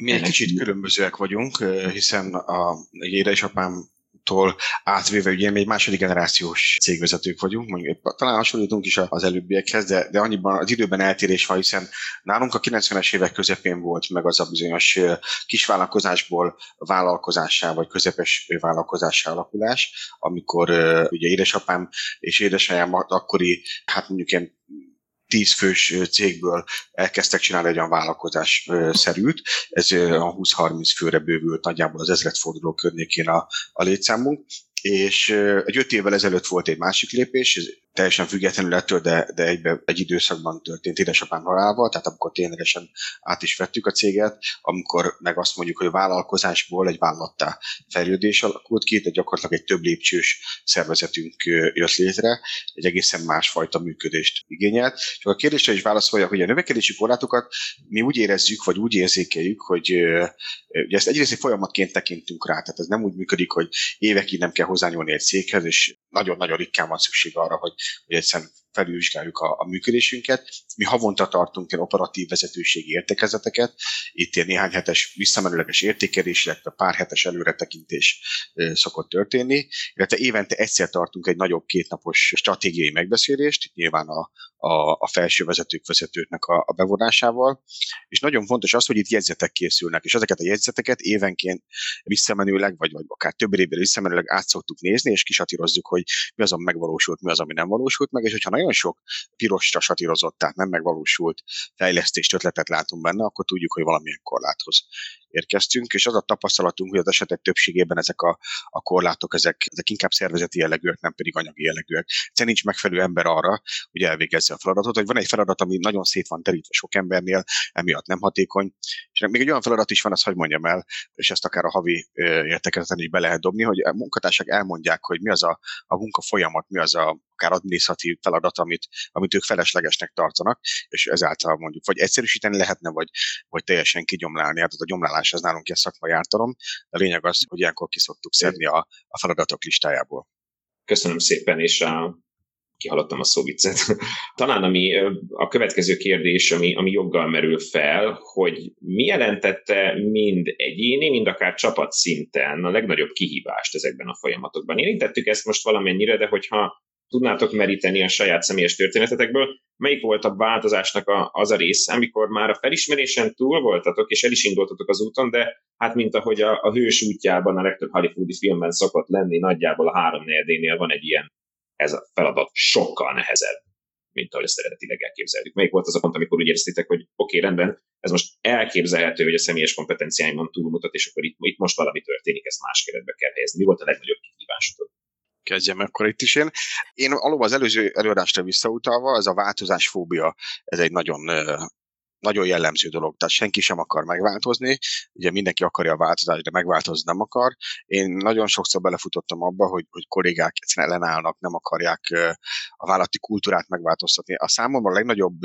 Mi egy kicsit különbözőek vagyunk, hiszen a édesapám tól átvéve, ugye mi egy második generációs cégvezetők vagyunk, mondjuk talán hasonlítunk is az előbbiekhez, de, de annyiban az időben eltérés van, hiszen nálunk a 90-es évek közepén volt meg az a bizonyos kisvállalkozásból vállalkozássá, vagy közepes vállalkozássá alakulás, amikor ugye édesapám és édesanyám akkori, hát mondjuk ilyen tízfős cégből elkezdtek csinálni egy olyan vállalkozás szerűt, ez a 20-30 főre bővült nagyjából az ezredforduló környékén a, a létszámunk, és egy öt évvel ezelőtt volt egy másik lépés, teljesen függetlenül ettől, de, de egybe, egy időszakban történt édesapám halálával, tehát amikor ténylegesen át is vettük a céget, amikor meg azt mondjuk, hogy a vállalkozásból egy vállalattá fejlődés alakult ki, de gyakorlatilag egy több lépcsős szervezetünk jött létre, egy egészen másfajta működést igényelt. És a kérdésre is válaszolja, hogy a növekedési korlátokat mi úgy érezzük, vagy úgy érzékeljük, hogy ugye ezt egyrészt egy folyamatként tekintünk rá, tehát ez nem úgy működik, hogy évekig nem kell hozzányúlni egy céghez, és nagyon-nagyon ritkán van szükség arra, hogy, hogy egyszerűen felülvizsgáljuk a, a működésünket. Mi havonta tartunk ilyen operatív vezetőségi értekezeteket, itt ilyen néhány hetes visszamenőleges értékelés, illetve pár hetes előretekintés szokott történni, illetve évente egyszer tartunk egy nagyobb kétnapos stratégiai megbeszélést, itt nyilván a, a, a felső vezetők vezetőknek a, a bevonásával, és nagyon fontos az, hogy itt jegyzetek készülnek, és ezeket a jegyzeteket évenként visszamenőleg, vagy, vagy akár több évvel visszamenőleg át szoktuk nézni, és kisatírozzuk, hogy mi az, ami megvalósult, mi az, ami nem valósult meg, és hogyha nagyon sok pirosra satírozott, tehát nem megvalósult fejlesztést, ötletet látunk benne, akkor tudjuk, hogy valamilyen korláthoz érkeztünk, és az a tapasztalatunk, hogy az esetek többségében ezek a, a korlátok, ezek, ezek inkább szervezeti jellegűek, nem pedig anyagi jellegűek. Egyszerűen nincs megfelelő ember arra, hogy elvégezze a feladatot, hogy van egy feladat, ami nagyon szét van terítve sok embernél, emiatt nem hatékony, és még egy olyan feladat is van, azt hogy mondjam el, és ezt akár a havi értekezeten is be lehet dobni, hogy a munkatársak elmondják, hogy mi az a, a munka folyamat, mi az a akár adminisztratív feladat, amit, amit ők feleslegesnek tartanak, és ezáltal mondjuk vagy egyszerűsíteni lehetne, vagy, vagy teljesen kigyomlálni. Hát a gyomlálás az nálunk ilyen szakmai ártalom, de a lényeg az, hogy ilyenkor ki szoktuk szedni a, a feladatok listájából. Köszönöm szépen, és a kihallottam a szóviccet. Talán ami a következő kérdés, ami, ami joggal merül fel, hogy mi jelentette mind egyéni, mind akár csapat szinten a legnagyobb kihívást ezekben a folyamatokban. Érintettük ezt most valamennyire, de hogyha tudnátok meríteni a saját személyes történetetekből, melyik volt a változásnak a, az a része, amikor már a felismerésen túl voltatok, és el is indultatok az úton, de hát mint ahogy a, a hős útjában a legtöbb hollywoodi filmben szokott lenni, nagyjából a három negyedénél van egy ilyen ez a feladat sokkal nehezebb, mint ahogy ezt eredetileg elképzeltük. Melyik volt az a pont, amikor úgy éreztétek, hogy oké, okay, rendben, ez most elképzelhető, hogy a személyes kompetenciáimon túlmutat, és akkor itt, itt most valami történik, ezt más keretbe kell helyezni. Mi volt a legnagyobb kihívásotok? Kezdjem akkor itt is én. Én alul az előző előadásra visszautalva, ez a változás fóbia, ez egy nagyon nagyon jellemző dolog, tehát senki sem akar megváltozni, ugye mindenki akarja a változást, de megváltozni nem akar. Én nagyon sokszor belefutottam abba, hogy, hogy kollégák egyszerűen ellenállnak, nem akarják a vállalati kultúrát megváltoztatni. A számomra a legnagyobb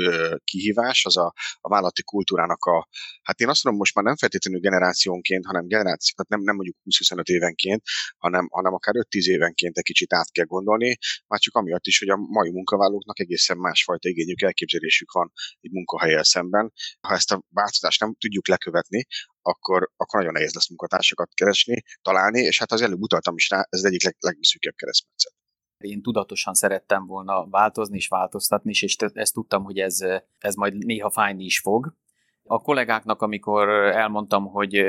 kihívás az a, a vállalati kultúrának a, hát én azt mondom, most már nem feltétlenül generációnként, hanem generáció, tehát nem, nem mondjuk 20-25 évenként, hanem, hanem akár 5-10 évenként egy kicsit át kell gondolni, már csak amiatt is, hogy a mai munkavállalóknak egészen másfajta igényük, elképzelésük van egy munkahelyel szemben, ha ezt a változást nem tudjuk lekövetni, akkor, akkor nagyon nehéz lesz munkatársakat keresni, találni, és hát az előbb utaltam is rá, ez az egyik leg, legszűkebb keresztmetszet. Én tudatosan szerettem volna változni és változtatni és ezt tudtam, hogy ez, ez majd néha fájni is fog. A kollégáknak, amikor elmondtam, hogy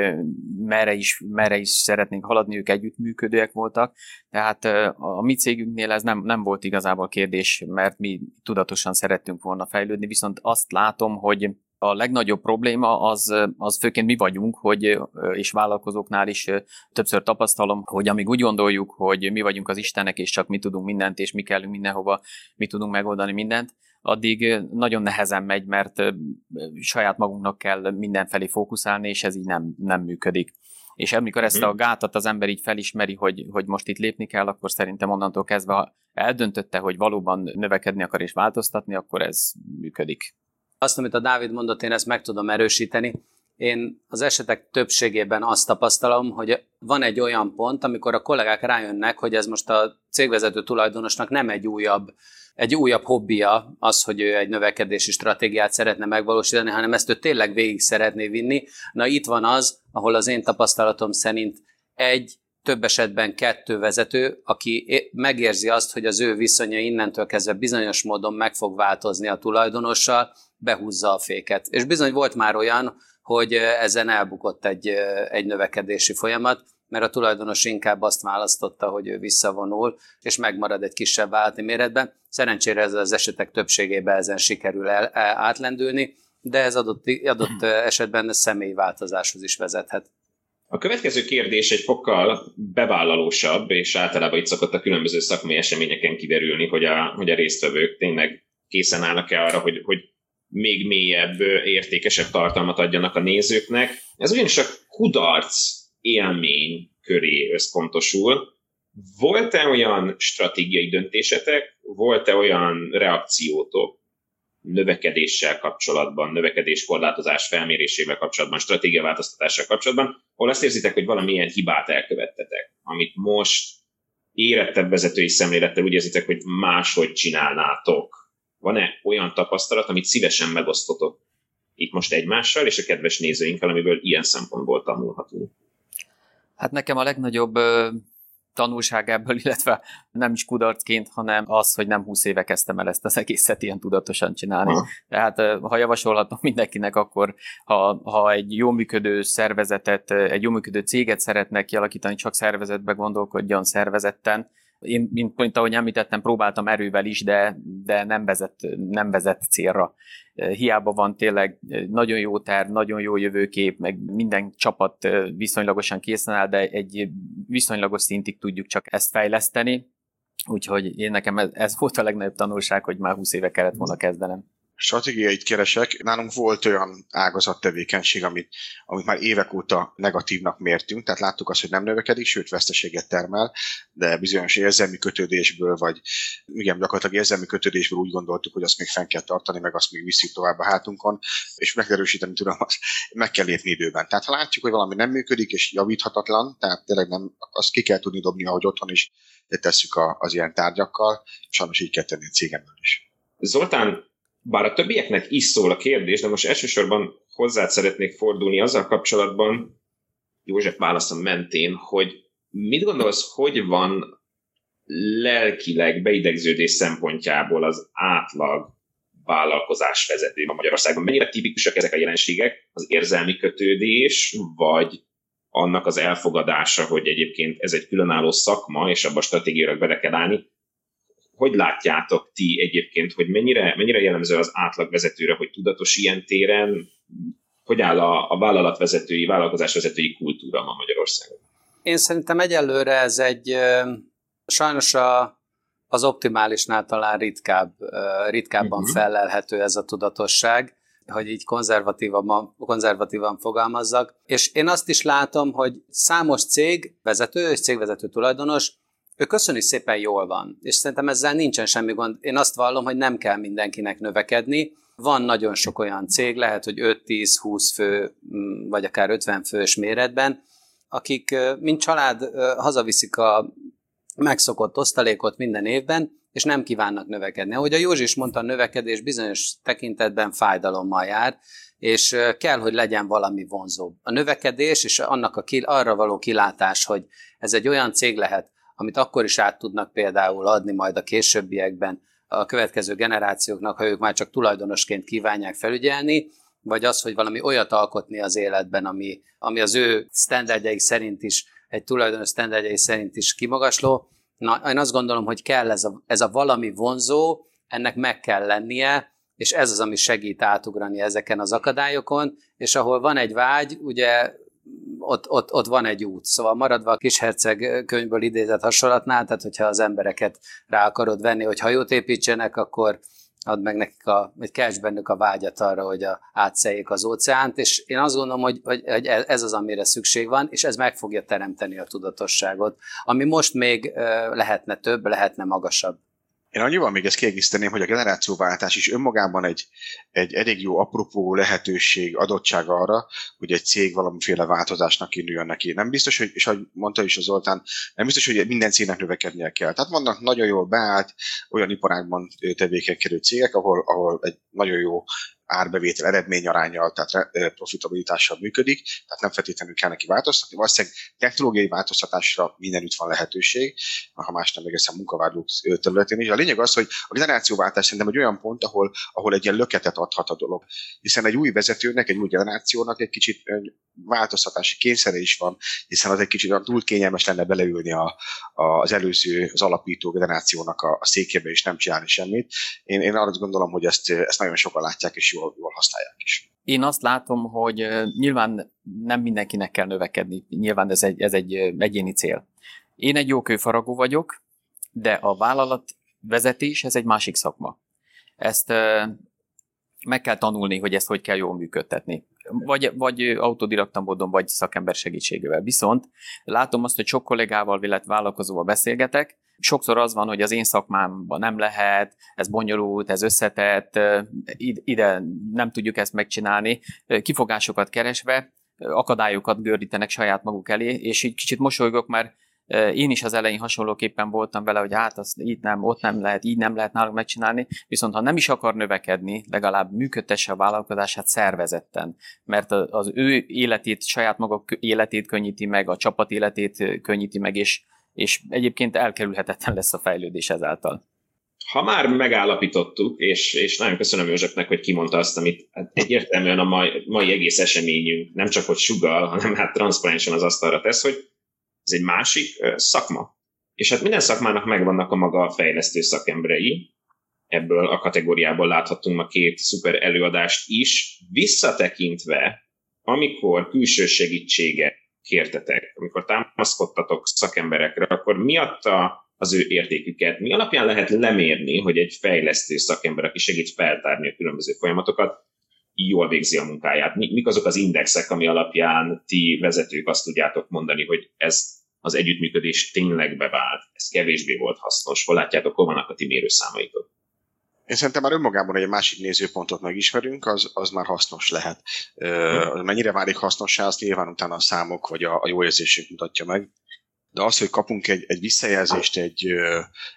merre is, merre is szeretnénk haladni, ők együttműködőek voltak, tehát a mi cégünknél ez nem, nem volt igazából kérdés, mert mi tudatosan szerettünk volna fejlődni, viszont azt látom, hogy a legnagyobb probléma az, az főként mi vagyunk, hogy, és vállalkozóknál is többször tapasztalom, hogy amíg úgy gondoljuk, hogy mi vagyunk az Istenek, és csak mi tudunk mindent, és mi kellünk mindenhova, mi tudunk megoldani mindent, addig nagyon nehezen megy, mert saját magunknak kell mindenfelé fókuszálni, és ez így nem, nem működik. És amikor ezt a mhm. gátat az ember így felismeri, hogy, hogy most itt lépni kell, akkor szerintem onnantól kezdve, ha eldöntötte, hogy valóban növekedni akar és változtatni, akkor ez működik. Azt, amit a Dávid mondott, én ezt meg tudom erősíteni. Én az esetek többségében azt tapasztalom, hogy van egy olyan pont, amikor a kollégák rájönnek, hogy ez most a cégvezető tulajdonosnak nem egy újabb, egy újabb hobbija az, hogy ő egy növekedési stratégiát szeretne megvalósítani, hanem ezt ő tényleg végig szeretné vinni. Na itt van az, ahol az én tapasztalatom szerint egy, több esetben kettő vezető, aki megérzi azt, hogy az ő viszonya innentől kezdve bizonyos módon meg fog változni a tulajdonossal, behúzza a féket. És bizony volt már olyan, hogy ezen elbukott egy, egy növekedési folyamat, mert a tulajdonos inkább azt választotta, hogy ő visszavonul, és megmarad egy kisebb válti méretben. Szerencsére ez az esetek többségében ezen sikerül el, el, átlendülni, de ez adott, adott esetben személyváltozáshoz is vezethet. A következő kérdés egy fokkal bevállalósabb, és általában itt szokott a különböző szakmai eseményeken kiderülni, hogy a, hogy a résztvevők tényleg készen állnak-e arra, hogy, hogy még mélyebb, értékesebb tartalmat adjanak a nézőknek. Ez ugyanis a kudarc élmény köré összpontosul. Volt-e olyan stratégiai döntésetek, volt-e olyan reakciótok növekedéssel kapcsolatban, növekedéskorlátozás felmérésével kapcsolatban, stratégiaváltoztatással kapcsolatban, ahol azt érzitek, hogy valamilyen hibát elkövettetek, amit most érettebb vezetői szemlélettel úgy érzitek, hogy máshogy csinálnátok, van-e olyan tapasztalat, amit szívesen megosztotok itt most egymással és a kedves nézőinkkel, amiből ilyen szempontból tanulhatunk? Hát nekem a legnagyobb tanulság ebből, illetve nem is kudarcként, hanem az, hogy nem 20 éve kezdtem el ezt az egészet ilyen tudatosan csinálni. Ha. Tehát ha javasolhatom mindenkinek, akkor ha, ha egy jó működő szervezetet, egy jó működő céget szeretnek kialakítani, csak szervezetbe gondolkodjon szervezetten, én, mint, mint ahogy említettem, próbáltam erővel is, de, de nem, vezet, nem vezet célra. Hiába van tényleg nagyon jó terv, nagyon jó jövőkép, meg minden csapat viszonylagosan készen áll, de egy viszonylagos szintig tudjuk csak ezt fejleszteni. Úgyhogy én nekem ez, ez volt a legnagyobb tanulság, hogy már 20 éve kellett volna kezdenem. Stratégiait keresek. Nálunk volt olyan ágazattevékenység, amit, amit már évek óta negatívnak mértünk, tehát láttuk azt, hogy nem növekedik, sőt veszteséget termel, de bizonyos érzelmi kötődésből, vagy igen, gyakorlatilag érzelmi kötődésből úgy gondoltuk, hogy azt még fenn kell tartani, meg azt még visszük tovább a hátunkon, és megerősíteni tudom, azt meg kell lépni időben. Tehát ha látjuk, hogy valami nem működik, és javíthatatlan, tehát tényleg nem, azt ki kell tudni dobni, ahogy otthon is tesszük az ilyen tárgyakkal, sajnos így kell tenni a cégemből is. Zoltán, bár a többieknek is szól a kérdés, de most elsősorban hozzád szeretnék fordulni azzal kapcsolatban, József válaszom mentén, hogy mit gondolsz, hogy van lelkileg beidegződés szempontjából az átlag vállalkozás vezető a Magyarországon? Mennyire tipikusak ezek a jelenségek? Az érzelmi kötődés, vagy annak az elfogadása, hogy egyébként ez egy különálló szakma, és abban stratégiailag bele kell állni, hogy látjátok ti egyébként, hogy mennyire, mennyire jellemző az átlagvezetőre, hogy tudatos ilyen téren, hogy áll a, a vállalatvezetői, vállalkozásvezetői kultúra ma Magyarországon? Én szerintem egyelőre ez egy sajnos a, az optimálisnál talán ritkább, ritkábban uh-huh. felelhető ez a tudatosság, hogy így konzervatívan, konzervatívan fogalmazzak. És én azt is látom, hogy számos cég vezető és cégvezető tulajdonos ő köszöni szépen jól van, és szerintem ezzel nincsen semmi gond. Én azt vallom, hogy nem kell mindenkinek növekedni. Van nagyon sok olyan cég, lehet, hogy 5-10-20 fő, mm, vagy akár 50 fős méretben, akik mint család hazaviszik a megszokott osztalékot minden évben, és nem kívánnak növekedni. Ahogy a Józsi is mondta, a növekedés bizonyos tekintetben fájdalommal jár, és kell, hogy legyen valami vonzó. A növekedés és annak a kil, arra való kilátás, hogy ez egy olyan cég lehet, amit akkor is át tudnak például adni majd a későbbiekben a következő generációknak, ha ők már csak tulajdonosként kívánják felügyelni, vagy az, hogy valami olyat alkotni az életben, ami, ami az ő standardjaik szerint is, egy tulajdonos standardjai szerint is kimagasló. Na, én azt gondolom, hogy kell ez a, ez a valami vonzó, ennek meg kell lennie, és ez az, ami segít átugrani ezeken az akadályokon, és ahol van egy vágy, ugye ott, ott, ott van egy út. Szóval maradva a kisherceg könyvből idézett hasonlatnál, tehát hogyha az embereket rá akarod venni, hogy hajót építsenek, akkor ad meg nekik, a, vagy kelts bennük a vágyat arra, hogy a, átszeljék az óceánt, és én azt gondolom, hogy, hogy, hogy ez az, amire szükség van, és ez meg fogja teremteni a tudatosságot, ami most még lehetne több, lehetne magasabb. Én annyival még ezt kiegészíteném, hogy a generációváltás is önmagában egy, egy elég jó apropó lehetőség, adottság arra, hogy egy cég valamiféle változásnak induljon neki. Nem biztos, hogy, és ahogy mondta is az Zoltán, nem biztos, hogy minden cégnek növekednie kell. Tehát vannak nagyon jól beállt olyan iparágban tevékenykedő cégek, ahol, ahol egy nagyon jó árbevétel eredményarányjal, tehát profitabilitással működik, tehát nem feltétlenül kell neki változtatni. Valószínűleg technológiai változtatásra mindenütt van lehetőség, ha más nem egészen munkavállalók területén is. A lényeg az, hogy a generációváltás szerintem egy olyan pont, ahol, ahol egy ilyen löketet adhat a dolog. Hiszen egy új vezetőnek, egy új generációnak egy kicsit változtatási kényszere is van, hiszen az egy kicsit olyan túl kényelmes lenne beleülni a, a, az előző, az alapító generációnak a, a székébe és nem csinálni semmit. Én, én arra gondolom, hogy ezt, ezt nagyon sokan látják, és jól, jól használják is. Én azt látom, hogy nyilván nem mindenkinek kell növekedni, nyilván ez egy, ez egy egyéni cél. Én egy jó kőfaragó vagyok, de a vállalat vezetés, ez egy másik szakma. Ezt meg kell tanulni, hogy ezt hogy kell jól működtetni. Vagy, vagy autodidakta vagy szakember segítségével. Viszont látom azt, hogy sok kollégával, illetve vállalkozóval beszélgetek, Sokszor az van, hogy az én szakmámban nem lehet, ez bonyolult, ez összetett, ide nem tudjuk ezt megcsinálni, kifogásokat keresve, akadályokat gördítenek saját maguk elé, és így kicsit mosolygok, mert én is az elején hasonlóképpen voltam vele, hogy hát azt itt nem, ott nem lehet, így nem lehet nálunk megcsinálni, viszont ha nem is akar növekedni, legalább működtesse a vállalkozását szervezetten, mert az ő életét, saját maga életét könnyíti meg, a csapat életét könnyíti meg, és és egyébként elkerülhetetlen lesz a fejlődés ezáltal. Ha már megállapítottuk, és, és nagyon köszönöm Józsefnek, hogy kimondta azt, amit hát egyértelműen a mai, mai egész eseményünk nem csak hogy sugal, hanem hát transzparensen az asztalra tesz, hogy ez egy másik szakma. És hát minden szakmának megvannak a maga fejlesztő szakemberei, ebből a kategóriából láthatunk ma két szuper előadást is, visszatekintve, amikor külső segítséget kértetek, amikor támaszkodtatok szakemberekre, akkor miatta az ő értéküket. Mi alapján lehet lemérni, hogy egy fejlesztő szakember, aki segít feltárni a különböző folyamatokat, jól végzi a munkáját? Mik azok az indexek, ami alapján ti vezetők azt tudjátok mondani, hogy ez az együttműködés tényleg bevált, ez kevésbé volt hasznos, hol látjátok, hol vannak a ti mérőszámaitok? Én szerintem már önmagában, egy másik nézőpontot megismerünk, az, az már hasznos lehet. Uh, mennyire válik hasznossá, azt nyilván utána a számok vagy a, a jó érzésünk mutatja meg de az, hogy kapunk egy, egy visszajelzést egy,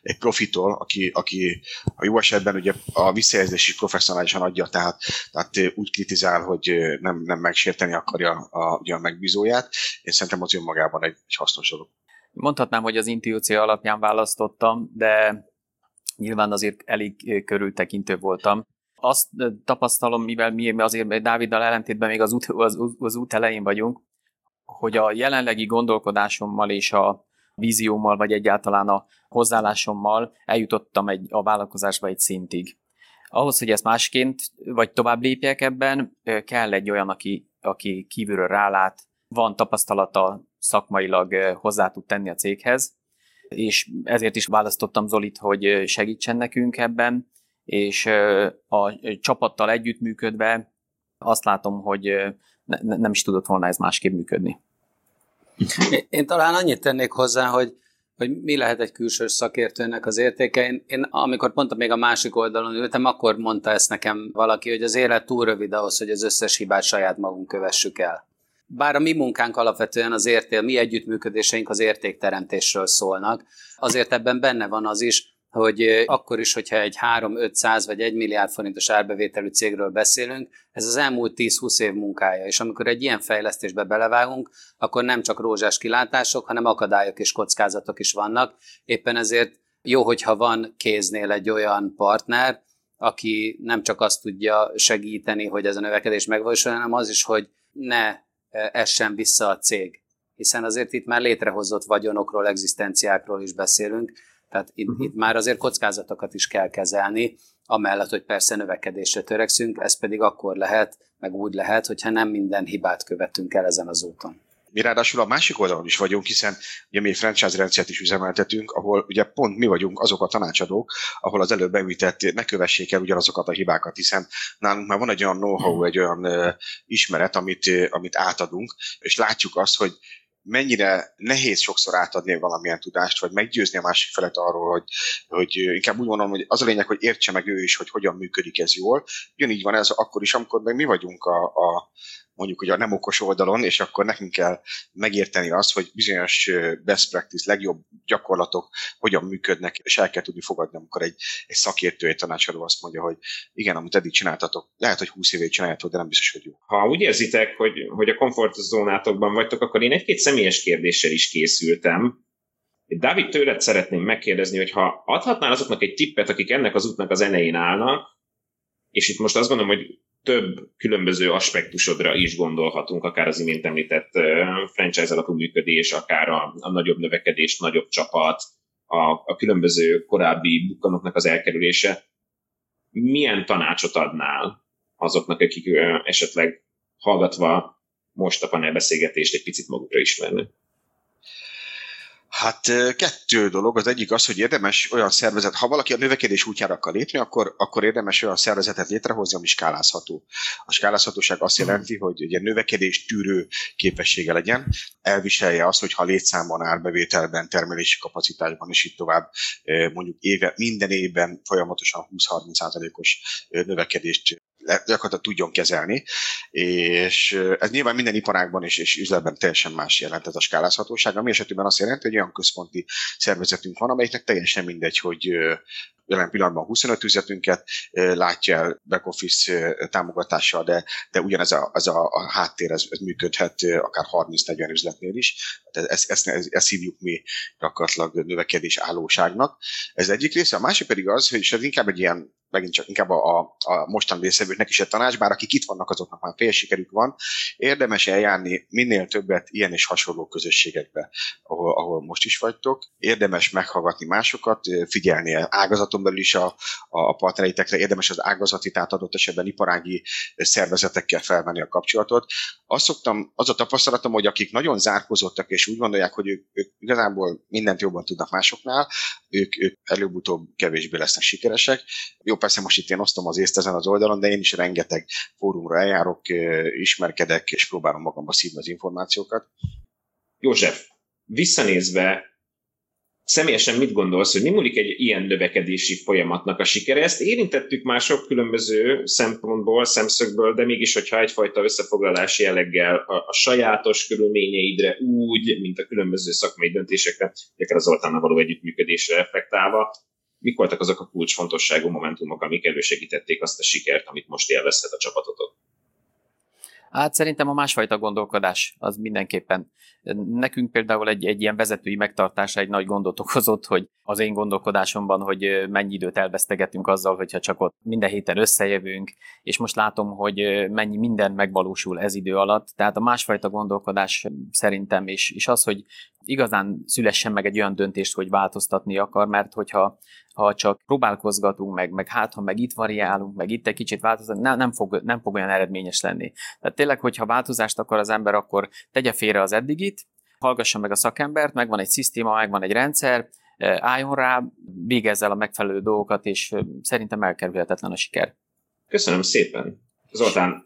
egy profitól, aki, aki a jó esetben ugye a visszajelzés professzionálisan adja, tehát, tehát úgy kritizál, hogy nem, nem megsérteni akarja a, ugye a megbízóját, én szerintem az önmagában egy, egy hasznos dolog. Mondhatnám, hogy az intuíció alapján választottam, de nyilván azért elég körültekintő voltam. Azt tapasztalom, mivel mi azért Dáviddal ellentétben még az út, az, az út elején vagyunk, hogy a jelenlegi gondolkodásommal és a víziómmal, vagy egyáltalán a hozzáállásommal eljutottam egy, a vállalkozásba egy szintig. Ahhoz, hogy ezt másként, vagy tovább lépjek ebben, kell egy olyan, aki, aki kívülről rálát, van tapasztalata, szakmailag hozzá tud tenni a céghez, és ezért is választottam Zolit, hogy segítsen nekünk ebben, és a csapattal együttműködve azt látom, hogy ne, nem is tudott volna ez másképp működni. Én talán annyit tennék hozzá, hogy, hogy mi lehet egy külső szakértőnek az értéke. Én, én amikor pont még a másik oldalon ültem, akkor mondta ezt nekem valaki, hogy az élet túl rövid ahhoz, hogy az összes hibát saját magunk kövessük el. Bár a mi munkánk alapvetően az érték, mi együttműködéseink az értékteremtésről szólnak, azért ebben benne van az is, hogy akkor is, hogyha egy 3-500 vagy 1 milliárd forintos árbevételű cégről beszélünk, ez az elmúlt 10-20 év munkája, és amikor egy ilyen fejlesztésbe belevágunk, akkor nem csak rózsás kilátások, hanem akadályok és kockázatok is vannak. Éppen ezért jó, hogyha van kéznél egy olyan partner, aki nem csak azt tudja segíteni, hogy ez a növekedés megvalósuljon, hanem az is, hogy ne essen vissza a cég. Hiszen azért itt már létrehozott vagyonokról, egzisztenciákról is beszélünk, tehát itt, uh-huh. itt már azért kockázatokat is kell kezelni, amellett, hogy persze növekedésre törekszünk, ez pedig akkor lehet, meg úgy lehet, hogyha nem minden hibát követünk el ezen az úton. Mi ráadásul a másik oldalon is vagyunk, hiszen ugye mi franchise rendszert is üzemeltetünk, ahol ugye pont mi vagyunk azok a tanácsadók, ahol az előbb említett ne kövessék el ugyanazokat a hibákat, hiszen nálunk már van egy olyan know-how, egy olyan uh, ismeret, amit, uh, amit átadunk, és látjuk azt, hogy mennyire nehéz sokszor átadni valamilyen tudást, vagy meggyőzni a másik felet arról, hogy, hogy inkább úgy mondom, hogy az a lényeg, hogy értse meg ő is, hogy hogyan működik ez jól. Ugyanígy van ez akkor is, amikor meg mi vagyunk a, a mondjuk hogy a nem okos oldalon, és akkor nekünk kell megérteni azt, hogy bizonyos best practice, legjobb gyakorlatok hogyan működnek, és el kell tudni fogadni, amikor egy, egy szakértő, egy tanácsadó azt mondja, hogy igen, amit eddig csináltatok, lehet, hogy 20 évét csináljátok, de nem biztos, hogy jó. Ha úgy érzitek, hogy, hogy a komfortzónátokban vagytok, akkor én egy-két személyes kérdéssel is készültem. David, tőled szeretném megkérdezni, hogy ha adhatnál azoknak egy tippet, akik ennek az útnak az elején állnak, és itt most azt gondolom, hogy több különböző aspektusodra is gondolhatunk, akár az imént említett franchise alapú működés, akár a, a nagyobb növekedés, nagyobb csapat, a, a különböző korábbi bukkanoknak az elkerülése. Milyen tanácsot adnál azoknak, akik esetleg hallgatva most a panelbeszélgetést egy picit magukra ismernek? Hát kettő dolog. Az egyik az, hogy érdemes olyan szervezet, ha valaki a növekedés útjára akar lépni, akkor, akkor érdemes olyan szervezetet létrehozni, ami skálázható. A skálázhatóság azt jelenti, hogy egy növekedés tűrő képessége legyen, elviselje azt, hogy ha létszámban, árbevételben, termelési kapacitásban és így tovább mondjuk éve, minden évben folyamatosan 20-30%-os növekedést gyakorlatilag tudjon kezelni, és ez nyilván minden iparágban és, és üzletben teljesen más jelent ez a skálázhatóság, ami esetében azt jelenti, hogy olyan központi szervezetünk van, amelyiknek teljesen mindegy, hogy jelen pillanatban 25 üzletünket látja el back office támogatással, de, de ugyanez a, ez a, a háttér, ez, ez működhet akár 30-40 üzletnél is. Ezt, ezt, ezt, ezt hívjuk mi gyakorlatilag növekedés állóságnak. Ez egyik része. A másik pedig az, hogy ez inkább egy ilyen megint csak inkább a, a, a mostani részevőknek is egy tanács, bár akik itt vannak, azoknak már fél sikerük van, érdemes eljárni minél többet ilyen és hasonló közösségekbe, ahol, ahol most is vagytok. Érdemes meghallgatni másokat, figyelni ágazaton belül is a, a partnereitekre, érdemes az ágazati, tehát adott esetben iparági szervezetekkel felvenni a kapcsolatot. Azt szoktam, az a tapasztalatom, hogy akik nagyon zárkozottak, és úgy gondolják, hogy ők, ők igazából mindent jobban tudnak másoknál, ők, ők előbb-utóbb kevésbé lesznek sikeresek. Jó, persze most itt én osztom az észt ezen az oldalon, de én is rengeteg fórumra eljárok, ismerkedek, és próbálom magamba szívni az információkat. József, visszanézve személyesen mit gondolsz, hogy mi múlik egy ilyen növekedési folyamatnak a sikere? Ezt érintettük már sok különböző szempontból, szemszögből, de mégis, hogyha egyfajta összefoglalási jelleggel a, a sajátos körülményeidre úgy, mint a különböző szakmai döntésekre, akár az Zoltánnal való együttműködésre reflektálva, mik voltak azok a kulcsfontosságú momentumok, amik elősegítették azt a sikert, amit most élvezhet a csapatotok? Hát szerintem a másfajta gondolkodás az mindenképpen. Nekünk például egy, egy ilyen vezetői megtartása egy nagy gondot okozott, hogy az én gondolkodásomban, hogy mennyi időt elvesztegetünk azzal, hogyha csak ott minden héten összejövünk, és most látom, hogy mennyi minden megvalósul ez idő alatt. Tehát a másfajta gondolkodás szerintem, és, és az, hogy igazán szülessen meg egy olyan döntést, hogy változtatni akar, mert hogyha ha csak próbálkozgatunk meg, meg hát, ha meg itt variálunk, meg itt egy kicsit változunk, nem, nem, fog, nem fog olyan eredményes lenni. Tehát tényleg, hogyha változást akar az ember, akkor tegye félre az eddigit, hallgassa meg a szakembert, megvan egy szisztéma, megvan egy rendszer, álljon rá, végezz el a megfelelő dolgokat, és szerintem elkerülhetetlen a siker. Köszönöm szépen. Zoltán,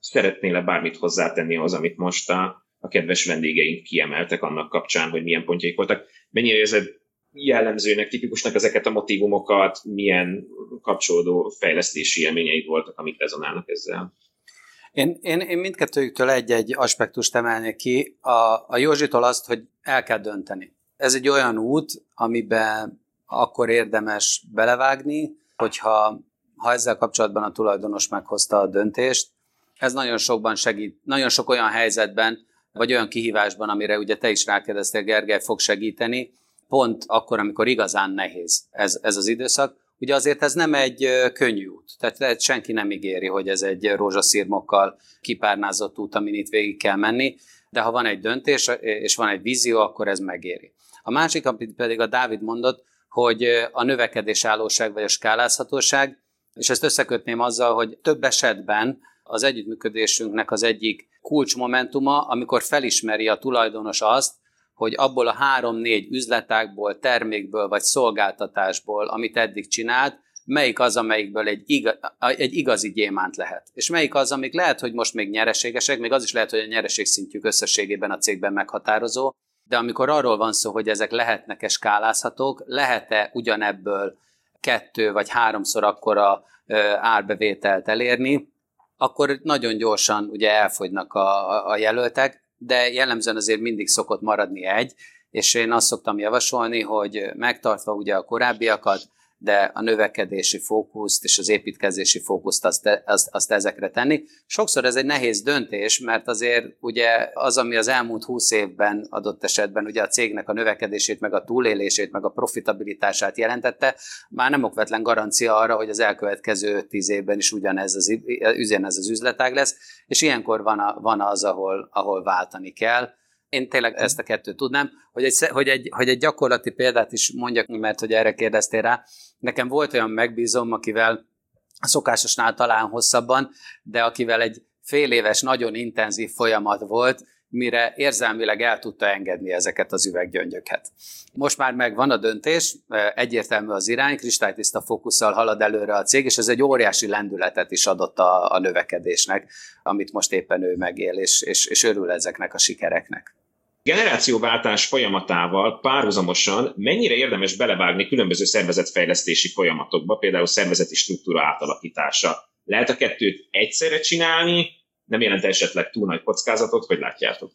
szeretnél-e bármit hozzátenni ahhoz, amit most a, a kedves vendégeink kiemeltek annak kapcsán, hogy milyen pontjaik voltak? Mennyire érzed jellemzőnek, tipikusnak ezeket a motivumokat, milyen kapcsolódó fejlesztési élményeid voltak, amik rezonálnak ezzel? Én, én, én mindkettőjüktől egy-egy aspektust emelnék ki. A, a Józsitól azt, hogy el kell dönteni. Ez egy olyan út, amiben akkor érdemes belevágni, hogyha ha ezzel kapcsolatban a tulajdonos meghozta a döntést. Ez nagyon sokban segít, nagyon sok olyan helyzetben, vagy olyan kihívásban, amire ugye te is rákérdeztél, Gergely, fog segíteni, pont akkor, amikor igazán nehéz ez, ez az időszak. Ugye azért ez nem egy könnyű út, tehát senki nem ígéri, hogy ez egy rózsaszírmokkal kipárnázott út, amin itt végig kell menni, de ha van egy döntés és van egy vízió, akkor ez megéri. A másik, amit pedig a Dávid mondott, hogy a növekedés állóság vagy a skálázhatóság, és ezt összekötném azzal, hogy több esetben az együttműködésünknek az egyik kulcsmomentuma, amikor felismeri a tulajdonos azt, hogy abból a három-négy üzletákból, termékből vagy szolgáltatásból, amit eddig csinált, melyik az, amelyikből egy, igaz, egy igazi gyémánt lehet. És melyik az, amik lehet, hogy most még nyereségesek, még az is lehet, hogy a nyereségszintjük összességében a cégben meghatározó, de amikor arról van szó, hogy ezek lehetnek-e skálázhatók, lehet-e ugyanebből kettő vagy háromszor akkora árbevételt elérni, akkor nagyon gyorsan ugye elfogynak a, a jelöltek, de jellemzően azért mindig szokott maradni egy, és én azt szoktam javasolni, hogy megtartva ugye a korábbiakat, de a növekedési fókuszt és az építkezési fókuszt azt, azt, azt ezekre tenni. Sokszor ez egy nehéz döntés, mert azért ugye az, ami az elmúlt húsz évben adott esetben ugye a cégnek a növekedését, meg a túlélését, meg a profitabilitását jelentette, már nem okvetlen garancia arra, hogy az elkövetkező tíz évben is ugyanez az, ugyanez az üzletág lesz, és ilyenkor van, a, van az, ahol, ahol váltani kell én tényleg ezt a kettőt tudnám, hogy egy, hogy, egy, hogy egy gyakorlati példát is mondjak, mert hogy erre kérdeztél rá. Nekem volt olyan megbízom, akivel szokásosnál talán hosszabban, de akivel egy fél éves, nagyon intenzív folyamat volt, mire érzelmileg el tudta engedni ezeket az üveggyöngyöket. Most már megvan a döntés, egyértelmű az irány, kristálytiszta fókusszal halad előre a cég, és ez egy óriási lendületet is adott a, a növekedésnek, amit most éppen ő megél, és, és, és örül ezeknek a sikereknek generációváltás folyamatával párhuzamosan mennyire érdemes belevágni különböző szervezetfejlesztési folyamatokba, például szervezeti struktúra átalakítása. Lehet a kettőt egyszerre csinálni, nem jelent esetleg túl nagy kockázatot, hogy látjátok?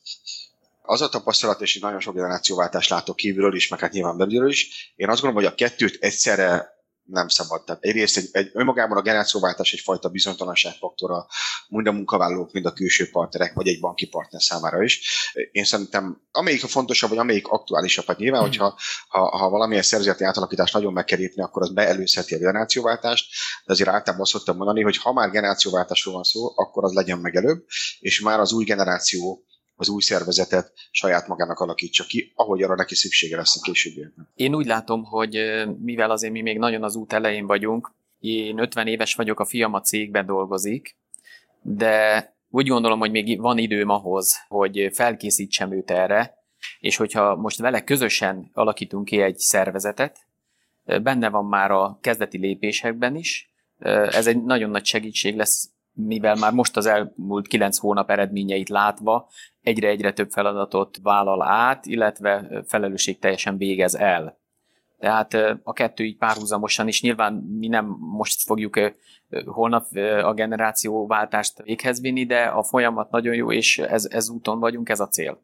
Az a tapasztalat, és nagyon sok generációváltást látok kívülről is, meg hát nyilván belülről is, én azt gondolom, hogy a kettőt egyszerre nem szabad. Tehát egyrészt egy, egy önmagában a generációváltás egyfajta bizonytalanságfaktora mind a munkavállalók, mind a külső partnerek, vagy egy banki partner számára is. Én szerintem amelyik a fontosabb, vagy amelyik aktuálisabb, hát nyilván, mm. hogyha ha, ha valamilyen szervezeti átalakítást nagyon meg kell akkor az beelőzheti a generációváltást, de azért általában azt szoktam mondani, hogy ha már generációváltásról van szó, akkor az legyen meg előbb, és már az új generáció az új szervezetet saját magának alakítsa ki, ahogy arra neki szüksége lesz a későbbiekben. Én úgy látom, hogy mivel azért mi még nagyon az út elején vagyunk, én 50 éves vagyok, a fiam a cégben dolgozik, de úgy gondolom, hogy még van időm ahhoz, hogy felkészítsem őt erre, és hogyha most vele közösen alakítunk ki egy szervezetet, benne van már a kezdeti lépésekben is, ez egy nagyon nagy segítség lesz mivel már most az elmúlt kilenc hónap eredményeit látva egyre-egyre több feladatot vállal át, illetve felelősség teljesen végez el. Tehát a kettő így párhuzamosan is nyilván mi nem most fogjuk holnap a generációváltást véghez vinni, de a folyamat nagyon jó, és ez, ez úton vagyunk, ez a cél.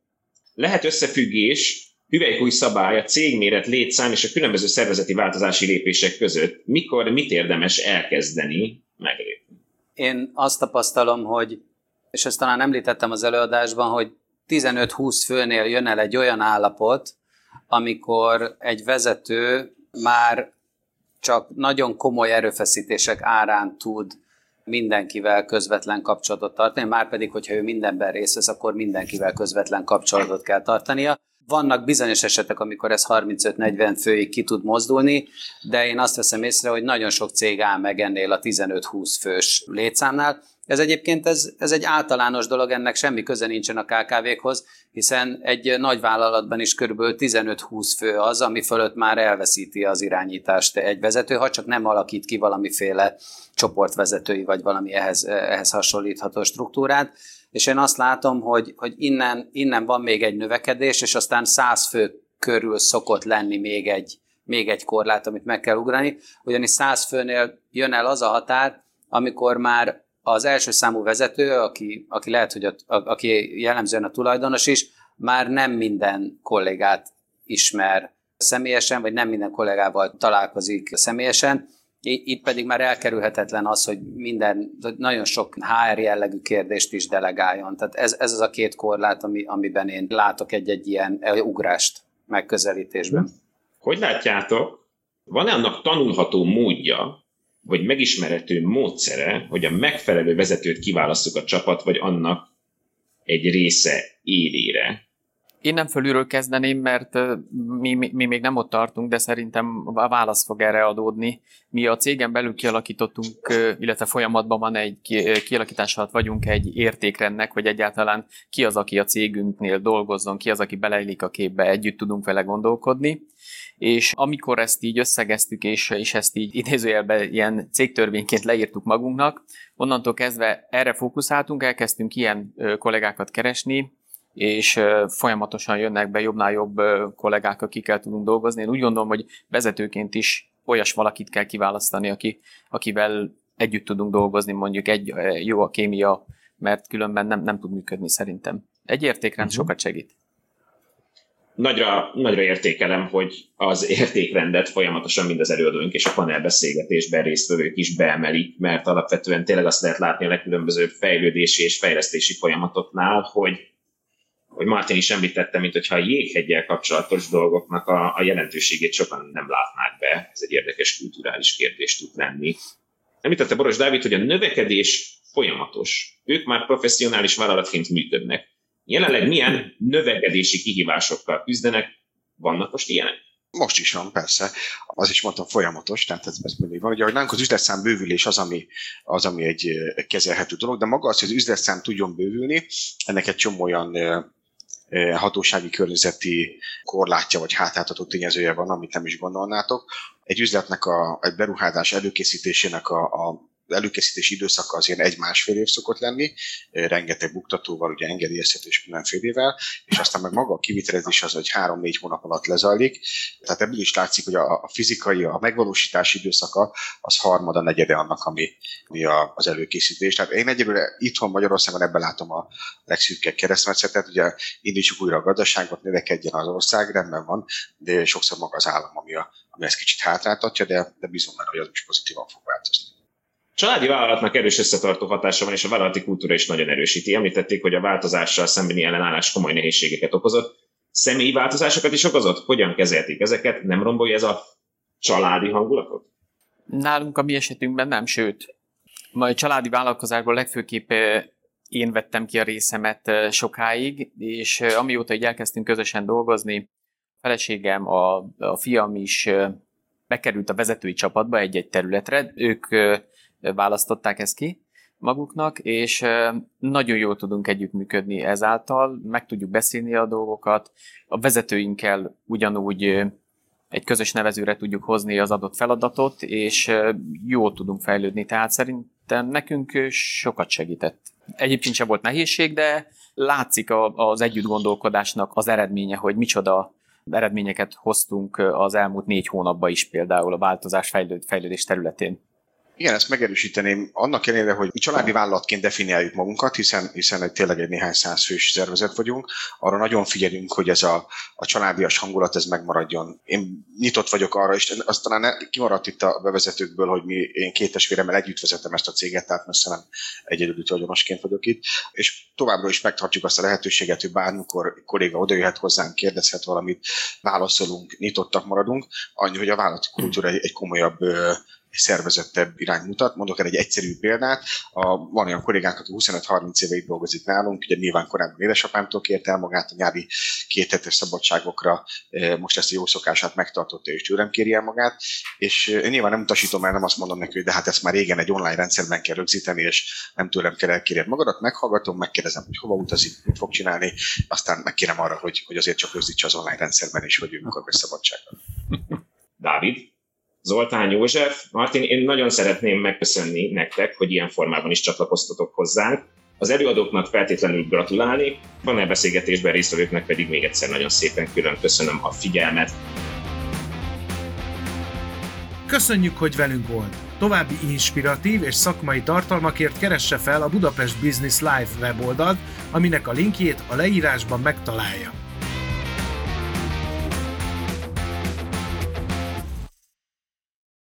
Lehet összefüggés hüvelykúj szabály, a cégméret, létszám és a különböző szervezeti változási lépések között. Mikor, mit érdemes elkezdeni meglépni? Én azt tapasztalom, hogy, és ezt talán említettem az előadásban, hogy 15-20 főnél jön el egy olyan állapot, amikor egy vezető már csak nagyon komoly erőfeszítések árán tud mindenkivel közvetlen kapcsolatot tartani, már pedig, hogyha ő mindenben részt vesz, akkor mindenkivel közvetlen kapcsolatot kell tartania. Vannak bizonyos esetek, amikor ez 35-40 főig ki tud mozdulni, de én azt veszem észre, hogy nagyon sok cég áll meg ennél a 15-20 fős létszámnál, ez egyébként ez, ez egy általános dolog, ennek semmi köze nincsen a KKV-khoz, hiszen egy nagy vállalatban is kb. 15-20 fő az, ami fölött már elveszíti az irányítást egy vezető, ha csak nem alakít ki valamiféle csoportvezetői vagy valami ehhez, ehhez hasonlítható struktúrát. És én azt látom, hogy, hogy innen, innen van még egy növekedés, és aztán 100 fő körül szokott lenni még egy, még egy korlát, amit meg kell ugrani, ugyanis 100 főnél jön el az a határ, amikor már az első számú vezető, aki, aki lehet, hogy a, aki jellemzően a tulajdonos is, már nem minden kollégát ismer személyesen, vagy nem minden kollégával találkozik személyesen. Itt pedig már elkerülhetetlen az, hogy minden, nagyon sok HR jellegű kérdést is delegáljon. Tehát ez, ez az a két korlát, ami, amiben én látok egy-egy ilyen ugrást megközelítésben. Hogy látjátok, van-e annak tanulható módja, vagy megismerhető módszere, hogy a megfelelő vezetőt kiválasztjuk a csapat, vagy annak egy része élére. Én nem fölülről kezdeném, mert mi, mi, mi még nem ott tartunk, de szerintem a válasz fog erre adódni. Mi a cégen belül kialakítottunk, illetve folyamatban van egy kialakítás alatt vagyunk egy értékrendnek, hogy egyáltalán ki az, aki a cégünknél dolgozzon, ki az, aki beleillik a képbe, együtt tudunk vele gondolkodni és amikor ezt így összegeztük, és, és ezt így idézőjelben ilyen cégtörvényként leírtuk magunknak, onnantól kezdve erre fókuszáltunk, elkezdtünk ilyen kollégákat keresni, és folyamatosan jönnek be jobbnál jobb kollégák, akikkel tudunk dolgozni. Én úgy gondolom, hogy vezetőként is olyas valakit kell kiválasztani, aki, akivel együtt tudunk dolgozni, mondjuk egy jó a kémia, mert különben nem, nem tud működni szerintem. Egy értékrend uh-huh. sokat segít nagyra, nagyra értékelem, hogy az értékrendet folyamatosan mind az előadóink és a panelbeszélgetésben résztvevők is beemelik, mert alapvetően tényleg azt lehet látni a legkülönbözőbb fejlődési és fejlesztési folyamatoknál, hogy hogy Martin is említette, mint hogyha a jéghegyel kapcsolatos dolgoknak a, a jelentőségét sokan nem látnák be. Ez egy érdekes kulturális kérdés tud lenni. Említette Boros Dávid, hogy a növekedés folyamatos. Ők már professzionális vállalatként működnek Jelenleg milyen növekedési kihívásokkal küzdenek? Vannak most ilyenek? Most is van, persze. Az is mondtam folyamatos, tehát ez, ez mindig van. Ugye, hogy nálunk az üzletszám bővülés az ami, az, ami egy kezelhető dolog, de maga az, hogy az üzletszám tudjon bővülni, ennek egy csomó olyan hatósági környezeti korlátja vagy hátráltató tényezője van, amit nem is gondolnátok. Egy üzletnek a, egy beruházás előkészítésének a, a előkészítési időszaka az ilyen egy-másfél év szokott lenni, rengeteg buktatóval, ugye engedélyeztetés mindenfélével, és aztán meg maga a kivitelezés az, hogy három-négy hónap alatt lezajlik. Tehát ebből is látszik, hogy a, fizikai, a megvalósítási időszaka az harmada, negyede annak, ami, ami a, az előkészítés. Tehát én egyelőre itthon Magyarországon ebben látom a legszűkebb keresztmetszetet, ugye indítsuk újra a gazdaságot, növekedjen az ország, rendben van, de sokszor maga az állam, ami, a, ami ezt kicsit hátráltatja, de, de bízom benne, hogy az is pozitívan fog változni. Családi vállalatnak erős összetartó hatása van, és a vállalati kultúra is nagyon erősíti. Említették, hogy a változással szembeni ellenállás komoly nehézségeket okozott. Személyi változásokat is okozott? Hogyan kezelték ezeket? Nem rombolja ez a családi hangulatot? Nálunk a mi esetünkben nem, sőt. Majd családi vállalkozásból legfőképp én vettem ki a részemet sokáig, és amióta így elkezdtünk közösen dolgozni, a feleségem, a, a fiam is bekerült a vezetői csapatba egy-egy területre, ők választották ezt ki maguknak, és nagyon jól tudunk együttműködni ezáltal, meg tudjuk beszélni a dolgokat, a vezetőinkkel ugyanúgy egy közös nevezőre tudjuk hozni az adott feladatot, és jól tudunk fejlődni, tehát szerintem nekünk sokat segített. Egyébként sem volt nehézség, de látszik az együtt gondolkodásnak az eredménye, hogy micsoda eredményeket hoztunk az elmúlt négy hónapban is például a változás fejlődés területén. Igen, ezt megerősíteném. Annak ellenére, hogy mi családi vállalatként definiáljuk magunkat, hiszen, hiszen egy tényleg egy néhány száz fős szervezet vagyunk, arra nagyon figyelünk, hogy ez a, a családias hangulat ez megmaradjon. Én nyitott vagyok arra, és azt talán kimaradt itt a bevezetőkből, hogy mi, én két testvéremmel együtt vezetem ezt a céget, tehát messze nem egyedüli tulajdonosként vagyok itt, és továbbra is megtartjuk azt a lehetőséget, hogy bármikor kolléga odajöhet hozzánk, kérdezhet valamit, válaszolunk, nyitottak maradunk, annyi, hogy a vállalati kultúra egy komolyabb szervezettebb irány mutat. Mondok el egy egyszerű példát. A, van olyan kollégánk, aki 25-30 éve itt dolgozik nálunk, ugye nyilván korábban édesapámtól kérte el magát a nyári két hetes szabadságokra, e, most ezt a jó szokását megtartotta, és tőlem kéri el magát, és én e, nyilván nem utasítom el, nem azt mondom neki, hogy de hát ezt már régen egy online rendszerben kell rögzíteni, és nem tőlem kell elkérni magadat, meghallgatom, megkérdezem, hogy hova utazik, mit fog csinálni, aztán megkérem arra, hogy, hogy azért csak rögzítse az online rendszerben is, hogy ő mikor szabadságra. Dávid? Zoltán József, Martin, én nagyon szeretném megköszönni nektek, hogy ilyen formában is csatlakoztatok hozzánk. Az előadóknak feltétlenül gratulálni, van-e beszélgetésben résztvevőknek pedig még egyszer nagyon szépen külön köszönöm a figyelmet. Köszönjük, hogy velünk volt! További inspiratív és szakmai tartalmakért keresse fel a Budapest Business Live weboldalt, aminek a linkjét a leírásban megtalálja.